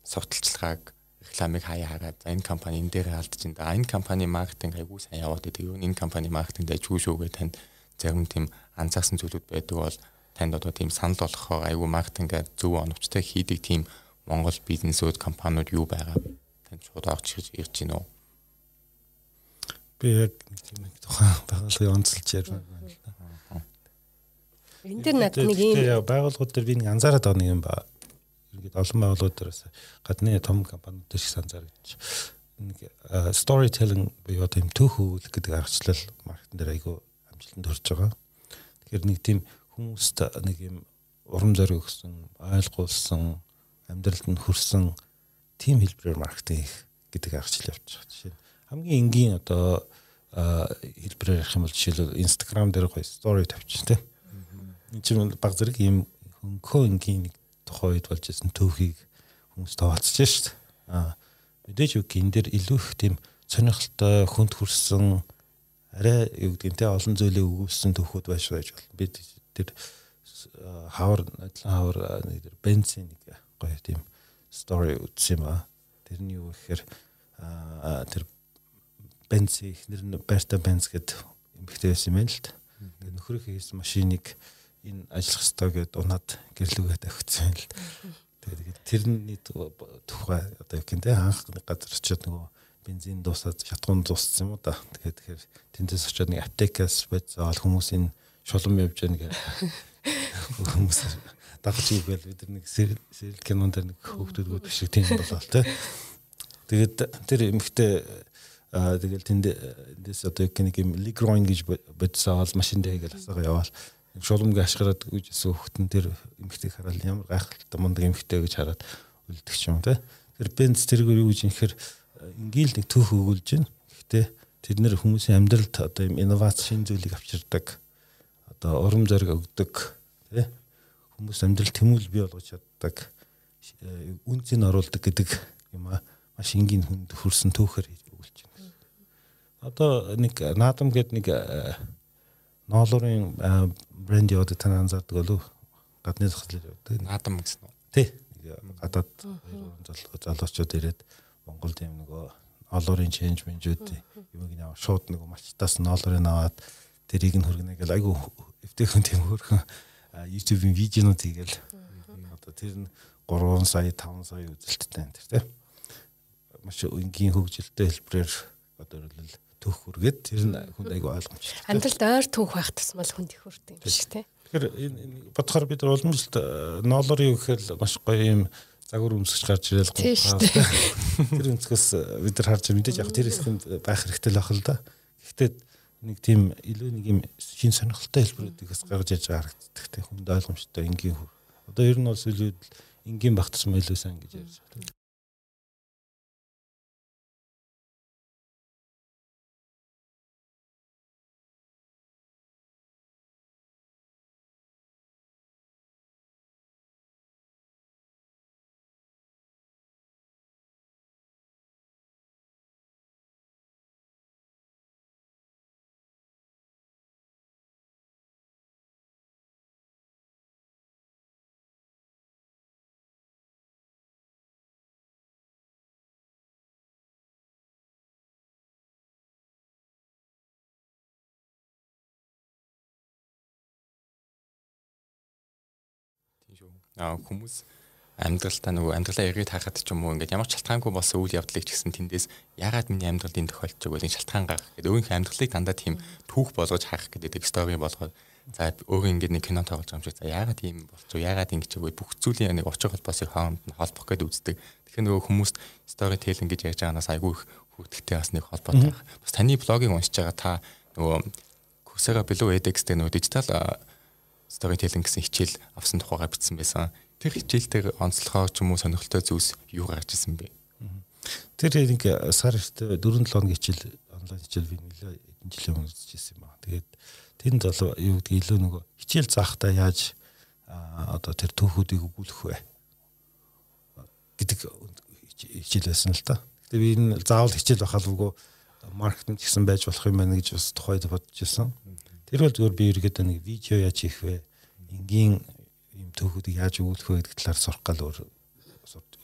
совталчилгааг рекламыг хаяа хараад за энэ компани энэ дээр алдаж энэ энэ компани маркетинг айгүй сайн яваад байдаг. Юу энэ компани маркетинг дэжгүй шүүгээ танд зарим тийм анзаарсан зүйлүүд байдаг бол танд одоо тийм санал болгохоор айгүй маркетингээ зөв оновчтой хийдэг тийм Монгол бизнесүүд компаниуд юу байгаа танд шууд орж ирж байна уу? Би яг нэг тухайн байгууллагын онцлж ярьсан байна л да. Энэ дэр над нэг ийм байгууллагууд дээр би нэг анзаараад байгаа нэг юм ба. Ингээд олон байгууллагууд дээрээс гадны том компаниуд шиг анзаар гэж. Нэг storytelling буюу одоо юм төөх өгүүлэх гэдэг аргачлал маркетинг дээр айгүй амжилтанд хүрч байгаа. Тэгэхээр нэг тийм хүмүүст нэг юм урам зориг өгсөн, ойлгуулсан, амьдралд нь хүрсэн тим хэлбэрээр маркетинг хийх гэдэг аргачлал явж байгаа. Жишээ нь хамгийн энгийн одоо хэлбэрээр ярих юм бол жишээлбэл Instagram дээр гоё story тавьчих тийм. Энд чинь баг зэрэг ийм хөнгөө энгийн нэг тухайн үед болж исэн төвхийг хүмүүс тооцож шít. Аа мэдээж үг энэ дээр илүү их тийм сонирхолтой хүнд хүрсэн арай юу гэдэг юм те олон зүйлийг өгүүлсэн төвхүүд байж байж бол бид тэр хавар адилхан хавар тэр бензин нэг гоё тийм story үзсэн юм аа. Тэрний юу гэхээр тэр бензин ихнэр нь байрта бенз гэд эмхтэй байсан юм байна л та. Нөхрийнхөө хийсэн машиныг энэ ажиллах ёстой гэд унаад гэрлүүгээ тавьчихсан л. Тэгээд тэрний тухай одоо юу гэнтэй анх газар очиод нөгөө бензин дуусаад шатгуун дууссан юм уу да. Тэгээд тэгэхээр тэндээс очиод нэг аптекаас байцаал хүмүүс энэ шулам явж байна гэх хүмүүс дагаж ийвэл бид нэг сериал кинон дээр нэг хөвгдүүд шиг тийм болоо тэ. Тэгээд тэр эмхтэй тэгэл тэнд эндээс одоо нэг юм лигроин гэж бодсоол машин дээр ингээл асаага яваал шулмгийн ашгараад үжсэн хөхтөн тэр эмхтэйг хараад ямар гайхалтай мундаг эмхтэй гэж хараад үлдэх юм тэ. Тэр бенз тэргээр юу гэж инхээр ингээл нэг төөх өгүүлж байна. Гэхдээ тэд нэр хүмүүсийн амьдралд одоо юм инновац шин зүйлийг авчирдаг одоо урам зориг өгдөг тий хүмүүс амьдрал тэмүүл бий болгож чаддаг э, үнцийг оруулдаг гэдэг юм а маш энгийн хүнд хүрсэн түүхээр өгүүлж байна. Одоо нэг наадам гэдэг нэг ноолуурын э, брэнд яваад тань анзаардаг болов. Гадны захлаар явдаг. Наадам гэсэн үү? Тий. Гадаад залуучууд ирээд Монголд юм нөгөө олуурын ченж менжүүд юм ийм шууд нөгөө малчтаас ноолуурын аваад тэрийг нь хөргөнө гэл. Айгу эвтэйхэн тийм хөрхөн YouTube-ийн видеонууд хийгээл одоо тэр нь 3 сая 5 сая үзэлттэй энэ тийм маш энгийн хөгжилтэй хэлбэрээр одоо бол төх хүргээд тэр нь хүнд айгу ойлгомжтой. Амьдралд ойр түүх байх тусмал хүнд их хүрдэг юм шиг тийм. Тэгэхээр энэ бодохоор бид нар уламжлалт ноолор юу гэхээр маш гоё юм загвар өмсгч гарч ирэл <laughs> тэр өнцгөөс бид нар харж мэдээж яг тэр хэсгэнд байх хэрэгтэй л ах л да. Гэхдээ нэг тийм илүү нэг юм шин сонирхолтой хэлбэрүүдээс гаргаж яж байгаа харагддаг тийм хүнд ойлгомжтой энгийн хөр. Одоо ер нь бол сүлүүд энгийн багтсан сайн гэж ярьж байна. Шүү. Хүмүүс амьдралдаа нөгөө амьдралаа эргээд харахад ч юм уу ингээд ямар ч шалтгаангүй болсон үйл явдлыг ч гэсэн тэндээс ягаад миний амьдрал энэ тохиолдож байгааг шалтгаан гаргах гэдэг өөрийнхөө амьдралыг дандаа тийм түүх болгож харах гэдэг стори болгоод за өөрөө ингээд нэг кино тоглож байгаа юм шиг за ягаад ийм вэ ягаад ингэж вэ бүх зүйлийн нэг очир холбоосыг хооронд нь холбох гэдэг үздэг. Тэгэхээр нөгөө хүмүүст стори тейлинг гэж ярьж байгаанаас айгүй их хөвгөлтэй бас нэг холбоотой. Бас таны блогийг уншиж байгаа та нөгөө Coursera билүү edX дээр нөгөө дижитал тейлинг гэсэн хичээл авсан тухайга бичсэн байсан тэр хичээлдээ онцлохоор ч юм уу сонирхолтой зүйлс юу гарч ирсэн бэ? Тэр нэг сар ихтэй 4 7 хоногийн хичээл онлайн хичээл би нэлээ эдэн жилийн өмнө үзчихсэн юм байна. Тэгээд тэнд бол юу гэдэг илүү нөгөө хичээл заахтаа яаж одоо тэр түүхүүдийг өгүүлэх вэ гэдэг хичээл байсан л та. Гэтэ би энэ заавал хичээл бахал үгүй маркетинг гэсэн байж болох юм байна гэж бас тухайд бодож ирсэн. Тэр бол зөвхөн би ерөөдөө нэг видео яаж хийх вэ? Энгийн ийм төвхүүдийг яаж өгүүлэх вэ гэдэг талаар сурах гал өөр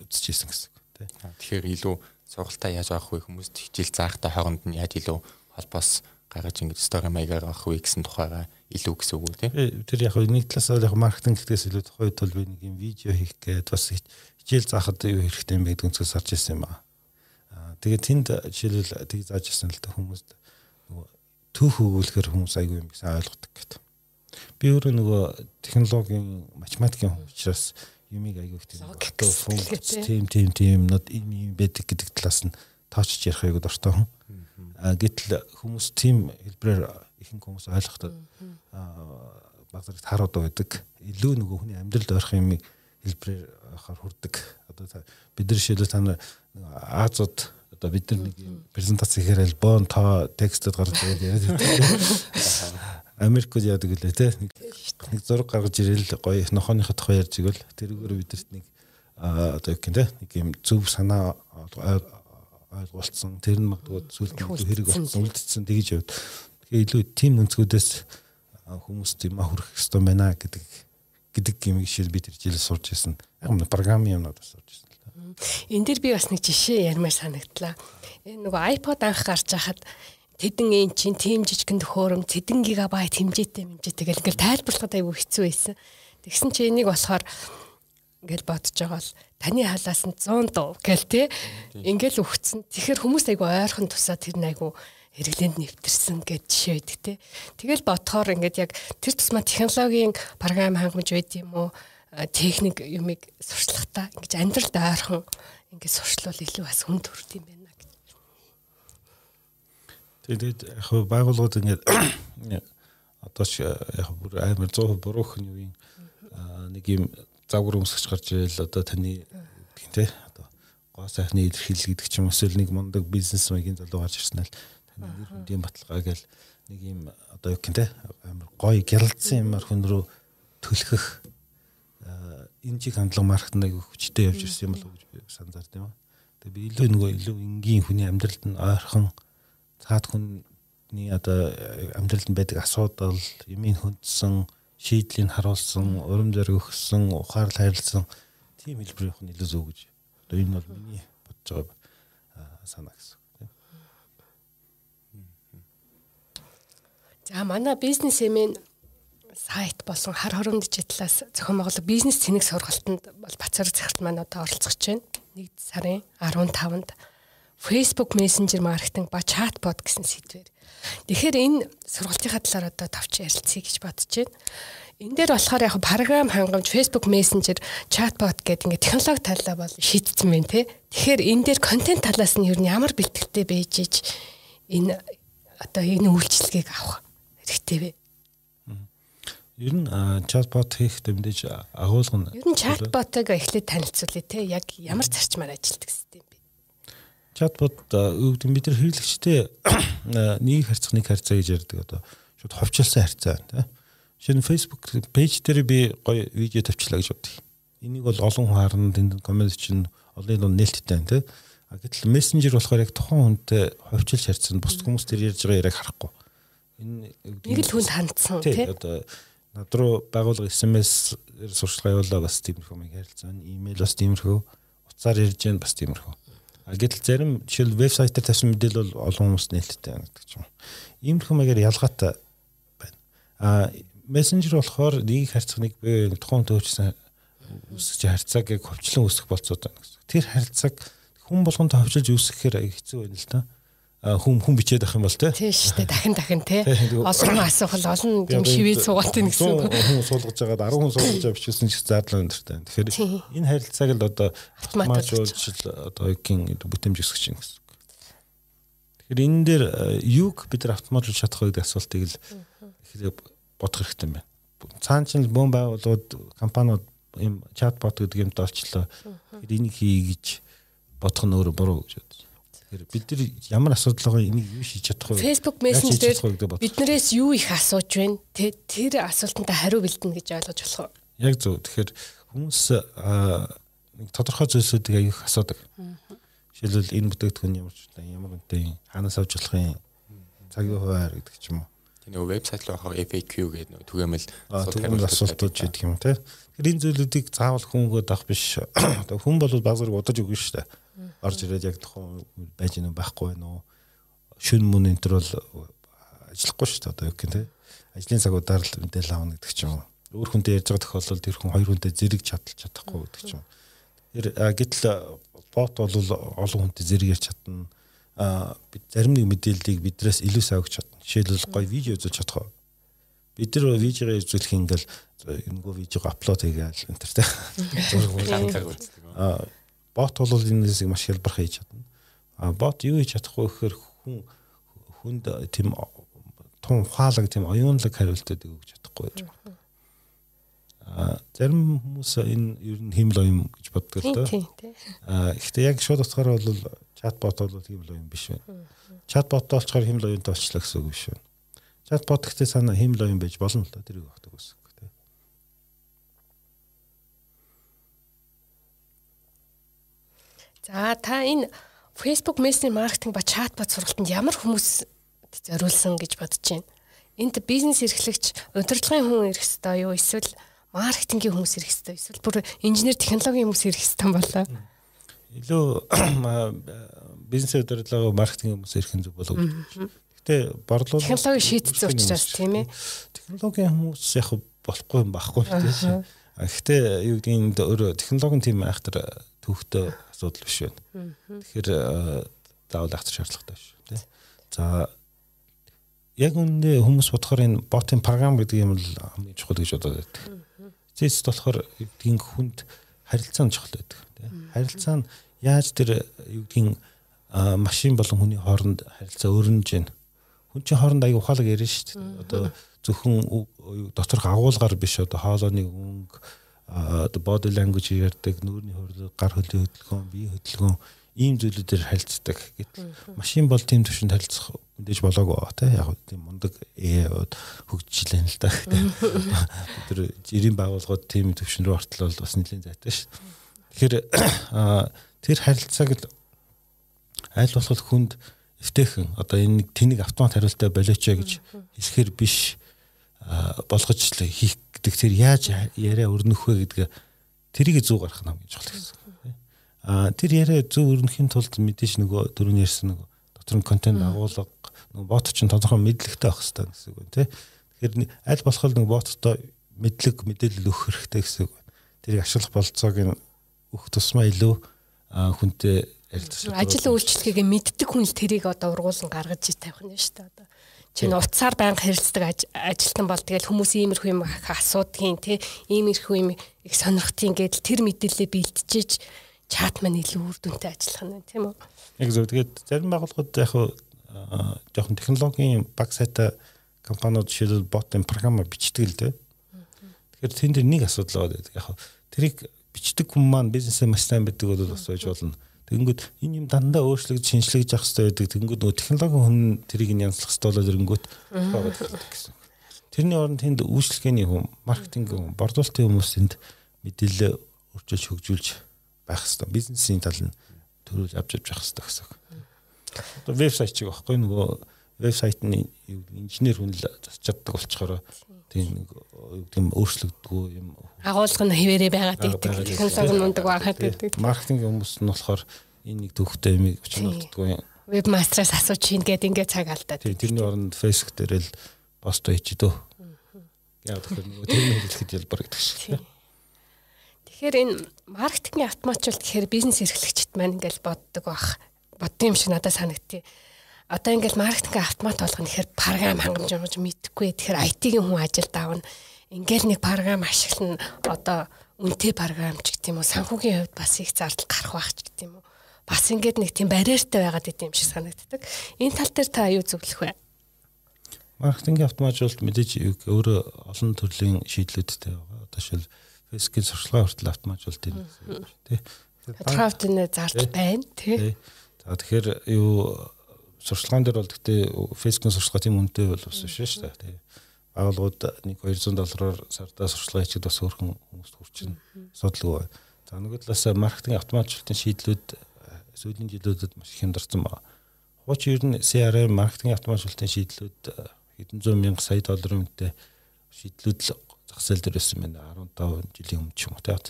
үзчихсэн гэсэн үг тий. Тэгэхээр илүү сургалтаа яаж авах вэ хүмүүст хичээл заахтай хооронд нь яаж илүү холбоос гаргаж ингэж стори маягаар авах вэ гэсэн тухайга илүү гэсэн үг тий. Тэр яг нэг талаас яг маркетинг гэдгээс илүү тухайд бол би нэг юм видео хийх гээд бас хичээл заахад юу хэрэгтэй юм бэ гэдэг үнцгээс харж ирсэн юм аа. Тэгээд тэнд жишээлбэл тийг зааж ирсэн л та хүмүүст түүх өгүүлэхээр хүмүүс айгүй юм гэсэн ойлгодог гэдэг би өөрөө нөгөө технологийн математикийн учраас юмыг аягүй их тийм функц тийм тийм тийм нод юм юм байдаг гэдэг талаас нь тоочж ярих аягүй дуртай хүн. А гэтэл хүмүүс тийм хэлбэрээр ихэнх хүмүүс ойлгохдоо баг зэрэг хараад байдаг. Илүү нөгөө хүний амьдралд ойрох юмыг хэлбэрээр хүрдэг. Одоо бид нар шилээ та нар Азууд одоо бид нар нэг презентац хийхээр бон тоо текстэд гарч ирээд яриад байдаг. <laughs> Америкд яадаг гэлээ те нэг зураг гаргаж ирэл гоё нохооныхоо тухай ярьж игэл тэрүүгээр бидэрт нэг одоо юу гэх те нэг юм зөв санаа ойлголцсон тэр нь магадгүй сүлд хэрэг болсон үлдсэн тэгж явд. Тэгэхээр илүү тим өнцгүүдээс хүмүүст юм хүрэх хэрэгтэй байна гэдэг гэдэг юм жишээ би тэр жилд сурч ирсэн. Яг нь програмын юмнууд сурч ирсэн. Энд дэр би бас нэг жишээ ярмаар санагдлаа. Энэ нөгөө iPod анх гарч байхад тэдэн инчин тийм жижигэн төхөөрөм тэдэн гигабайт хэмжээтэй хэмжээ тэгэл ингээл тайлбарлахад аягүй хэцүү байсан. Тэгсэн чи энийг болохоор ингээл бодож байгаа бол таны халаас нь 100 дуу гэл те ингээл өгцөн. Тэгэхээр хүмүүс айгүй ойрхон тусаа тэр айгүй хэрэглээнд нэвтэрсэн гэж жишээ өгдөг те. Тэгэл бодохоор ингээд яг тэр тусмаа технологийн програм хангамж байд юм уу техник юмыг сурчлахтаа ингэж амьдралд ойрхон ингээд сурчлал илүү бас хүнд хүрд юм байна Тэгээд яг байгууллагууд ингээд <coughs> одоо ч яг бүр амар 100% буруух нь юу юм? Нэг юм загвар өмсгч гарч ирэл одоо таны те одоо гоо сайхны илэрхийлэл гэдэг ч юм эсвэл нэг мундаг бизнес маягийн залуу гарч ирсэн л таны нэр хүндийн баталгаа гэл нэг юм одоо юу гэх те амар гоё гялалцсан юмар хүн рүү төлөхөх энэ чиг хандлага маркетинг аяг хүчтэй явж ирсэн юм болов уу гэж санзаар тийм ба. Тэгээ би илүү нөгөө илүү энгийн хүний амьдралд нь ойрхон цаад хүний одоо амьдралд байдаг асуудал, юмыг хөндсөн, шийдлийг харуулсан, урам зориг өгсөн, ухаарл хайрлсан тийм хэлбэрийн хүн илүү зөв гэж. Одоо энэ бол миний бодож байгаа санаа гэсэн. За манай бизнес эмийн сайт болон хар хорон дижиталаас зохион байгуулах бизнес цэник сургалтанд бол Бацар захирт маань одоо оролцож байна. 1 сарын 15-нд Facebook Messenger маркетинг ба чатбот гэсэн сэдвэр. Тэгэхээр энэ сургалтынхаа талаар одоо товч ярилцъя гэж бодож байна. Энэ дээр болохоор яг програм хангамж Facebook Messenger чатбот гэдэг ингээд технологи талаа бол шийдсэн байна те. Тэгэхээр энэ дээр контент талаас нь юу ямар бэлтгэлтэй байж иж энэ одоо энэ үйлчлэгийг авах хэрэгтэй вэ? Ер нь чатбот хийхдээ мэдээж агуулга нь Ер нь чатботыг эхлээд танилцуулъя те. Яг ямар зарчмаар ажилладаг систем чатбот өвдөг бид нар хэрэглэгчтэй <clears throat> нэг харьцах нэг харьцаа гэж ярьдаг одоо шууд ховчлсан харьцаа. Жишээ нь Facebook пэйж дээр би гоё видео тавьчлаа гэж бодъё. Энийг бол олон хүн харна тэнд коммент чинь олон юм нээлттэй тийм. А гэтэл мессенжер болохоор яг тухайн хүнтэй ховчлж харьцсан бус хүмүүс тэр ярьж байгаа яриаг харахгүй. Энэ нэг л хүнд хандсан тийм. Одоо над руу байгуулга SMS сурчлага явуулаа бас тиймэрхүү маяг харилцаа. Имэйл бас тиймэрхүү. Уцаар ярьж гэн бас тиймэрхүү. Гэтэл зарим жишээл вебсайтаар тавьсан мэдээлэл бол олон хүмүүст нээлттэй байна гэдэг юм. Иймэрхүү маягаар ялгаатай байна. А мессенжер болохоор нэг харьцах нэг тухайн төвчсөн үсэж харьцааг яг хөвчлэн үсэх болцоод байна гэсэн. Тэр харьцааг хүн болгонтой хөвчилж үсгэхээр хэцүү байна л да хүм хүм бичээд авах юм бол тий. Тийм шүү дээ. Дахин дахин тий. Олон асуух олон юм шивээд суугаад байна гэсэн үг. Хүн суулгаж байгаад 10 хүн суулгаж аваа бичсэн ч зарлаа өндөртэй. Тэгэхээр энэ харилцааг л одоо автоматжуулж одоо икийн бүтэмж өсгөж чинь гэсэн. Тэгэхээр энэ дээр юг бид нар автоматжуулж чадах вэ гэдэг асуултыг л их бодох хэрэгтэй юм байна. Цаана чинь бөөн байгууллагууд компаниуд юм чатбот гэдэг юмд олчлоо. Тэгэхээр энийг хий гэж бодох нь өөрөө буруу гэж бодож Тэгэхээр бид нар ямар асуудал байгаа энийг юу шийдэж чадах вэ? Facebook Messenger биднээс юу их асууж байна? Тэр асуултанд хариу бэлдэнэ гэж ойлгож болох уу? Яг зөв. Тэгэхээр хүмүүс нэг тодорхой зүйлсүүдийг аяг их асуудаг. Жишээлбэл энэ бүтээгдэхүүн ямар ч ямар үнэтэй хаанаас авч болох юм? Цагийн хуваар гэдэг ч юм уу. Тэр нэг вебсайт руу хаа FAQ гэдэг нэг түгээмэл асуултууд асуултууд гэдэг юм те. Тэгэхээр энэ зүйлүүдийг заавал хүмүүгээд авах биш. <coughs> Одоо хүн бол баг зэрэг удаж өгнө шүү дээ орж ирээд яг тухайн байж гэнэ байхгүй байна уу? Шүн мөн энэ төр бол ажиллахгүй шүү дээ одоо гэх юм те. Ажлын цагуудаар л мэдээлэл авах гэдэг ч юм уу өөр хүнтэй ярьж байгаа тохиолдолд тэр хүн хоёр хүнтэй зэрэг чадлж чадахгүй гэдэг ч юм тэр гэтэл бот бол олон хүнтэй зэрэг ярьж чадна. А зарим нэг мэдээллийг бидрээс илүү сайн өгч чадна. Жишээлбэл гоё видео үзүүлж чадах бид нар видеого үзүүлэх ингээл энэгүй видеого аплод хийгээл энэ төр те. Зураг үздэг бот бол энэ хэсэг маш хялбар хийж чадна. А бот юу хийж чадахгүй гэхээр хүн хүнд тийм тун ухаалаг тийм оюунлаг хариултыг өгч чадахгүй байж байна. А зарим хүмүүс энэ ер нь химэл оюун гэж боддог л доо. А ихтэй яг шууд утгаараа бол чатбот бол химэл оюун биш байна. Чатбот болчоор химэл оюунтай болчлаа гэсэн үг биш байна. Чатбот гэхдээ санаа химэл оюун байж болно л доо тэрийг өгдөг гэсэн. За та энэ Facebook Messenger маркетинг ба чатбот сургалтанд ямар хүмүүс зориулсан гэж бодож байна? Энд бизнес эрхлэгч, удирдлагын хүн ирэх ёстой юу? Эсвэл маркетингийн хүмүүс ирэх ёстой? Эсвэл бүр инженер технологийн хүмүүс ирэх ёстой болоо? Илүү <coughs> бизнес удирдлага маркетинг хүмүүс ирэх нь зүг болов. Гэтэ борлуул технологи шийдсэн учраас тийм ээ. Технологийн хүмүүс яг болохгүй юм баггүй тийм. Гэхдээ юу гэдгийг энэ өөр технологийн тим айхтар төвхтөө асуудал биш байна. Тэгэхээр заавал ахчих шаардлагатай биш тий. За яг үүндээ хүмүүс бодохоор энэ ботын програм гэдэг юм л хамгийн чухал гэж бодоод байдаг. Зэс болохоор гэдгийг хүнд харилцаа нь чухал байдаг. Харилцаа нь яаж тэр юу гэдгийг машин болон хүний хооронд харилцаа өрнөж байна. Хүн чинь хооронд аяг ухаалаг ярина шүү дээ. Одоо зөвхөн доторх агуулгаар биш одоо хоолойны өнгө одоо body language ярьдаг, нүүрний хөрлөг, гар хөлийн хөдөлгөөн, бие хөдөлгөөн ийм зүйлүүдээр харилцдаг. Гэтэл машин бол тийм төвшөнд харилцах мэдээж болоогүй тий яг тийм мундаг ээод хөгжижлээ л да. Тэр жирийн байгууллагууд тийм төвшин рүү ортол бол бас нэлийн зайтай шүү. Тэгэхээр тэр харилцааг л аль болох хүнд эвтэйхэн одоо энэ нэг тэнийг автомат хариултаа болооч гэж хэлэхэр биш болгож л хийх гэдэг тэр яаж яриа өрнөх вэ гэдгээ тэрийг зөв гаргах нь хамгийн чухал гэсэн. Аа тэр яриа зөв өрнөхийн тулд мэдээж нөгөө дөрөв ярьсан нөгөө дотор нь контент агуулга нөгөө бот чинь тодорхой мэдлэгтэй байх хэрэгтэй гэсэн үг тийм. Тэгэхээр аль болох нэг боттой мэдлэг мэдээлэл өгөх хэрэгтэй гэсэн үг. Тэрийг ашиглах болцоог нь өгөх тусмаа илүү хүнтэй. Ажил үйлчлэгийг мэддэг хүн л тэрийг одоо ургуулсан гаргаж тавих нь шүү дээ одоо. Чинь утсаар байнга харилцдаг ажилтан бол тэгэл хүмүүс иймэрхүү юм асуудгийн тий иймэрхүү юм их сонирхтын гэдэл тэр мэдээлэлээ бэлтжиж чат маань илүү үр дүнтэй ажиллах нь тийм үү? Яг зөв. Тэгээд зарим байгууллагууд яг жоохон технологийн баг сайтай компаниуд жишээлбэл ботын програм бичдэг л дээ. Тэгэхээр тэн дээр нэг асуудал байгаа яг тэрийг бичдэг хүмүүс маань бизнесээ маш сайн байдаг бол бас байж болно Тэгэнгүүт энэ юм дандаа өөрчлөгдөж шинжлэгдэж явах хэрэгтэй байдаг. Тэгэнгүүт нөгөө технологийн хүн тэрийг нь янзлах хэрэгтэй болоод ирэнгүүт гэсэн. Тэрний оронд тэнд үйлчлэгээний хүн, маркетингийн хүн, борлуулалтын хүмүүс энд мэдээлэл өрчилж хөгжүүлж байх хэрэгтэй. Бизнесийн тал нь төрүүлж авч явж явах хэрэгтэй гэсэн. Одоо вебсайт чиг багхгүй нөгөө вебсайт нь инженер хүн л засч чаддаг болчоор тийм нэг юм өөрчлөгддгүү юм агуулга нь хэвээрээ байгаад байдаг. Технологи нь мундаг байгаад байдаг. Маркетинг хүмүүс нь болохоор энэ нэг төвхтэй юм очноддггүй. Вебмастераас асууж хийн гэдэг ингээд цаг алдаад. Тийм тэрний оронд Facebook дээр л пост хийчихдээ. Яг тэгэхээр нөгөө тэрний хэлэхэд ялбар гэдэг шиг. Тэгэхээр энэ маркетинг автоматжуулалт гэхээр бизнес эрхлэгчид маань ингээл боддог бах. Бодсон юм шиг надад санагдтыг. Одоо ингээл маркетинг автомат болгоно гэхээр програм хангамж хангамж мэдхгүй. Тэгэхээр IT-ийн хүн ажилд аавна. Ингээл нэг програм ашиглана. Одоо үнэтэй програм ч гэдэг юм уу санхүүгийн хувьд бас их зардал гарах байх ч гэдэг юм уу. Бас ингээд нэг тийм барьертай байгаад идэм шиг санагддаг. Энэ тал дээр та юу зөвлөх вэ? Маркетинг автоматжуулалт мэдээж өөрөө олон төрлийн шийдлүүдтэй байгаа. Одоо шил фейсбુકийн сурчлагын хүртэл автоматжуулалт юм тий. Трафтны зардал байна тий. За тэгэхээр юу сурчлагын дээр бол гэхдээ фейсбુકийн сурчлага тийм үнэтэй бол бас биш шүү дээ тий. Байгууллагууд нэг 200 доллараар сардаа сурчлага хийчихэд бас өөрхөн хүмүүст хүрчин асуудалгүй. За нөгөө талаас маркетинг автоматжуулалтын шийдлүүд сүүлийн жилүүдэд маш их хямдарсан байна. Хуучин ер нь CRM маркетинг автоматжуулалтын шийдлүүд хэдэн зуун мянга сая долларын үнэтэй шийдлүүд л зах зээл дээр байсан байна 15 жилийн өмнө ч юм уу тэгээд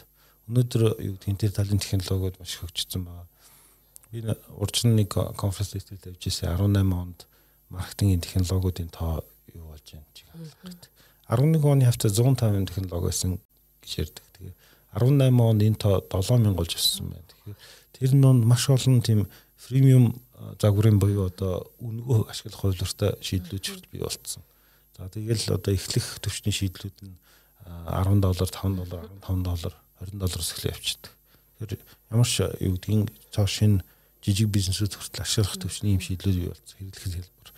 өнөөдөр юу гэдэг энэ талын технологиуд маш хөгжсөн байгаа. Би урьдчилан нэг конференц хийхдээ явжсэн 18 онд маркетингийн технологиудын тоо юу болж байна чиг хадгалдаг. 11 оны хавцаа 150 технологи байсан гэж ярьдаг. Тэгээ 18 онд энэ тоо 7000 болж өссөн байна. Тэгэхээр тэр нь маш олон тийм премиум загварын буюу одоо үнэгүй ашиглах хувилбартай шийдлүүд бий болцсон. За тэгэл одоо эхлэх төвчний шийдлүүд нь 10 доллар, 5 доллар, 15 доллар, 20 доллароос эхлээ явчихдаг. Тэгэхээр ямар ч юу гэдгийг цоо шин жижиг бизнесүүд хүртэл ашиглах төвчний юм шийдлүүд бий болсон. Хэрэглэх хэлбэр.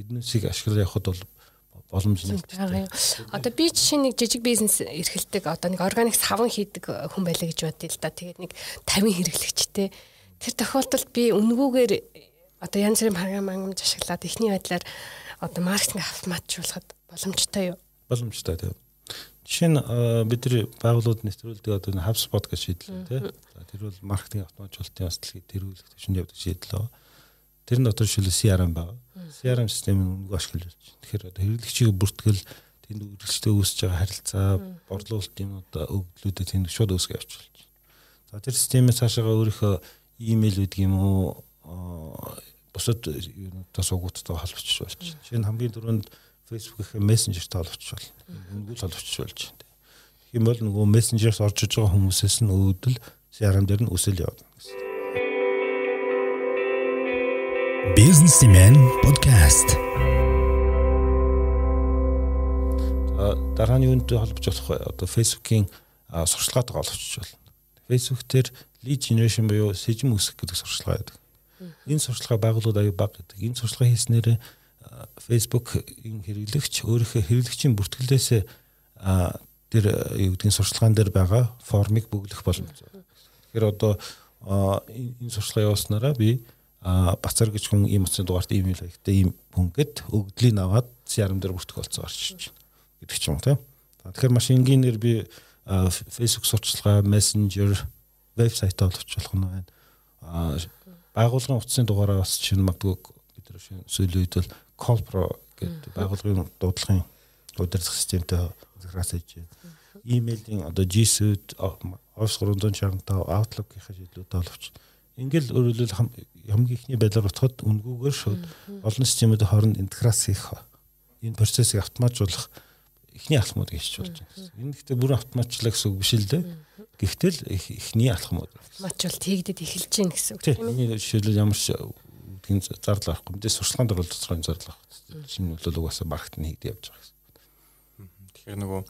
Эднээсийг ашиглаж явахад бол боломж нэгтэй. Одоо би жишээ нэг жижиг бизнес эрхэлдэг одоо нэг органик саван хийдэг хүн байлаа гэж бодъё л да. Тэгээд нэг 50 хэрэглэгчтэй Тэр тохиолдолд би үнгүүгээр одоо янз бүрийн програм ангамж ашиглаад эхний байдлаар одоо маркетинг автоматжуулахад боломжтой юу? Боломжтой тийм. Жишээ нь бид нар байгууллагууд нэвтрүүлдэг одоо HubSpot гэж шийдлээ тий. Тэр бол маркетинг автоматжуулалтын бас дэлхийд тэргүүлэх төвшөнд явдаг шийдэл ба. Тэр нь дотор шилээ CRM байна. CRM систем нь үнгүү ашиглаж байна. Тэгэхээр одоо хэрэглэгчийг бүртгэл тэнд үргэлжлээ үүсэж байгаа харилцаа, борлуулалт юм одоо өгдлүүдэд тэнд шууд үүсгэж явуулж байна. За тэр системээс цаашаа өөрийнхөө имэйл гэдэг юм уу бусад юунуудаас угуудтай холбогдож болж байна. Жишээ нь хамгийн түрүүнд Facebook гэх мессенжертэй холбогдож байна. Үнгүүл холбогдож болж байна. Юм бол нөгөө мессенжерс орж иж байгаа хүмүүсээс нь өөдөл CRM дээр нь үсэл явна гэсэн. Businessman podcast. Дараа нь юунтэй холбож болох вэ? Одоо Facebook-ийн сурчлагаатай холбож болно. Facebook дээр lead generation буюу сэжим үсгэх гэдэг сурчлага байдаг. Энэ сурчлага байгууллагууд аюу бага гэдэг. Энэ сурчлага хийснээр Facebook-ийн хэрэглэгч өөрийнхөө хэрэглэгчийн бүртгэлээс тэр юу гэдгийг сурчлагаан дээр байгаа формыг бүглэх боломж. Тэгэхээр одоо энэ сурчлага явуулснараа би бацар гэж хүн ийм утасны дугаарт имэйл хаягтай ийм хүн гэд өгдлийг аваад CRM дээр бүртгэх болцоо гарч иж гэдэг ч юм уу тийм. Тэгэхээр маш энгийнээр би Facebook сурчлагаа, Messenger вебсайтаа боловч болох нь байна. Аа байгууллагын утасны дугаараа бас чинь магадгүй бид нар сүүлийн үед бол Colpro гэдэг байгууллагын дуудлагын удирдах системтэй захираас хийж байна. Имэйлийн одоо G Suite, Office 365, Outlook-ийн шийдлүүд боловч ингээл өөрөлдөл хамгийн ихний байдлаар утгад үнгүүгээр шууд олон системүүд хооронд интеграц хийх энэ процессыг автоматжуулах эхний алхмууд гэж болж байна. Энэ гэхдээ бүр автоматчлаа гэсэн үг биш л дээ. Гэхдээ л эхний алхмууд. Автоматжуулалт хийгдэд эхэлж гин гэсэн үг тийм. Энэ жишээлбэл ямар ч тийм зардал авахгүй. Мэдээ сурчлагын бол тодорхой зардал авах. Шинэ бол угаасаа маркетинг хийгдэж явж байгаа гэсэн. Тэгэхээр нөгөө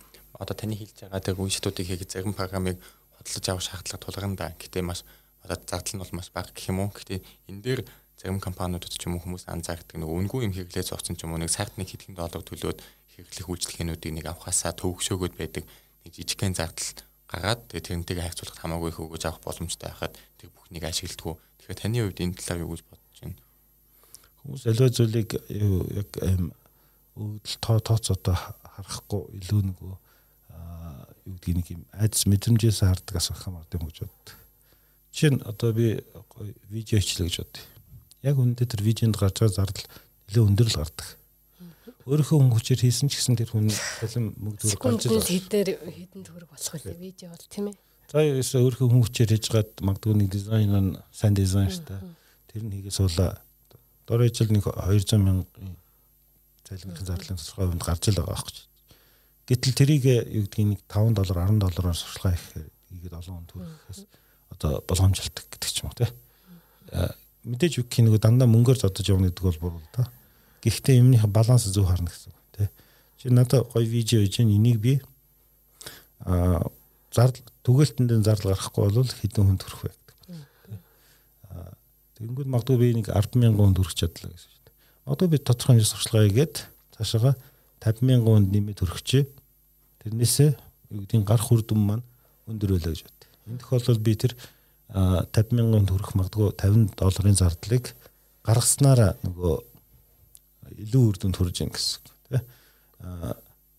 одоо таны хэлж байгаа тэр үншитүүдийг хийх зарим програмыг хөдөлж авах шаардлага тулгарна. Гэхдээ маш одоо зардал нь бол маш бага гэх юм уу. Гэхдээ энэ дээр зарим компаниудад ч юм уу хүмүүс анзаардаг нөгөө үнгүй юм хэрэглээ зооцсон ч юм уу нэг нэг хэдхэн доллар төлөөд хэрэглэх үйлчлэгээнүүдийг нэг авахасаа төвөгшөөгөөд байдаг нэг жижигхэн зардал гаргаад тэгээ тэрнтэйг хайцуулахад хамаагүй их өгөөж авах боломжтой байхад тэр бүхнийг ашигладаг. Тэгэхээр таны хувьд энэ талаар юу гэж байна? Хүмүүс аливаа зүйлийг яг өвдөл тоо тооцоодоо харахгүй илүү нөгөө юу гэдгийг нэг юм айдас мэдрэмжээс хардаг асах юм аа гэж боддог. Жишээ нь одоо би видео хийлээ гэж бодъё. Яг үүндээ тэр видеонд гарч байгаа зардал илүү өндөр л гардаг өөрийнхөө хүн хүчээр хийсэн ч гэсэн тэр хүн бэлэн мөгдүүр гарч ирсэн. Хэдээр хэдэн төгрөг болох вэ видео бол тийм ээ. За ерөөсөө өөрийнхөө хүн хүчээр хийжгаад магадгүй нэг дизайн нь сайн дизайн штэ. Тэр нь хийгээ суулаа. Дор ижил нэг 200 мянган цалингийн зарлалын тодорхой хувьд гарч ил байгаа байхгүй. Гэтэл тэрийг юу гэдгийг нэг 5 доллар 10 доллараар сурчлага хийх хийгээд олон хүн төрөхөөс одоо боломжлдог гэдэг ч юм уу те. Мэдээж үгүй нэг дандаа мөнгөөр зодож явна гэдэг бол буруу та. Гэхдээ юмныхаа баланс зөв харна гэсэн үг те. Чи надад гоё видео хийж энийг би а зардал түгэлтэнд зардал гарахгүй бол хэдэн хүн төрөх вэ. Тэгэнгүүт магадгүй би нэг 100000 хүн төрөх чадлаа гэсэн шүү дээ. Одоо би тодорхой хэмжээ сурчлагаа хийгээд цаашаага 50000 хүнд нэмээд төрөхчээ. Тэрнээсээ юу гэдгийг гарах үр дүн маань өндөр байлаа гэж бод. Энэ тохиолдолд би тэр 50000 хүнд төрөх магадгүй 50 долларын зардлыг гаргаснараа нөгөө илүү үр дүнд хүрж ийн гэсэн тий.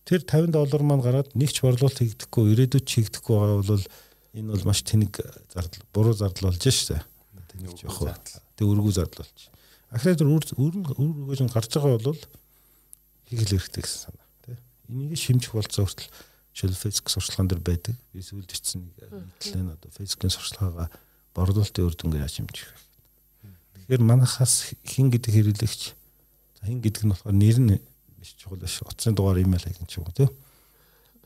Тэр 50 доллар маань гараад нэг ч борлуулалт хийгдэхгүй ирээдүйд хийгдэхгүй байгаа бол энэ бол маш тэнэг зардал буруу зардал болж шээ. Тэнэг жоох. Тэг өргүү зардал болж. Ахраад үр үр өгөөж гарч байгаа бол хийгэл хэрэгтэй гэсэн санаа тий. Энийг шимжих болцоо хүртэл шил Facebook сурчлагын дээр байдаг. Би сүүлд ичсэн нэг нийтлэн одоо фейсбુકийн сурчлагаа борлуулалтын үр дүнгээр яаж хэмжих вэ? Тэгэхээр манахаас хин гэдэг хэрэглэгч хин гэдэг нь болохоор нэр нь биш чухал биш. Утасны дугаар имэйл хаяг ч юм уу тий.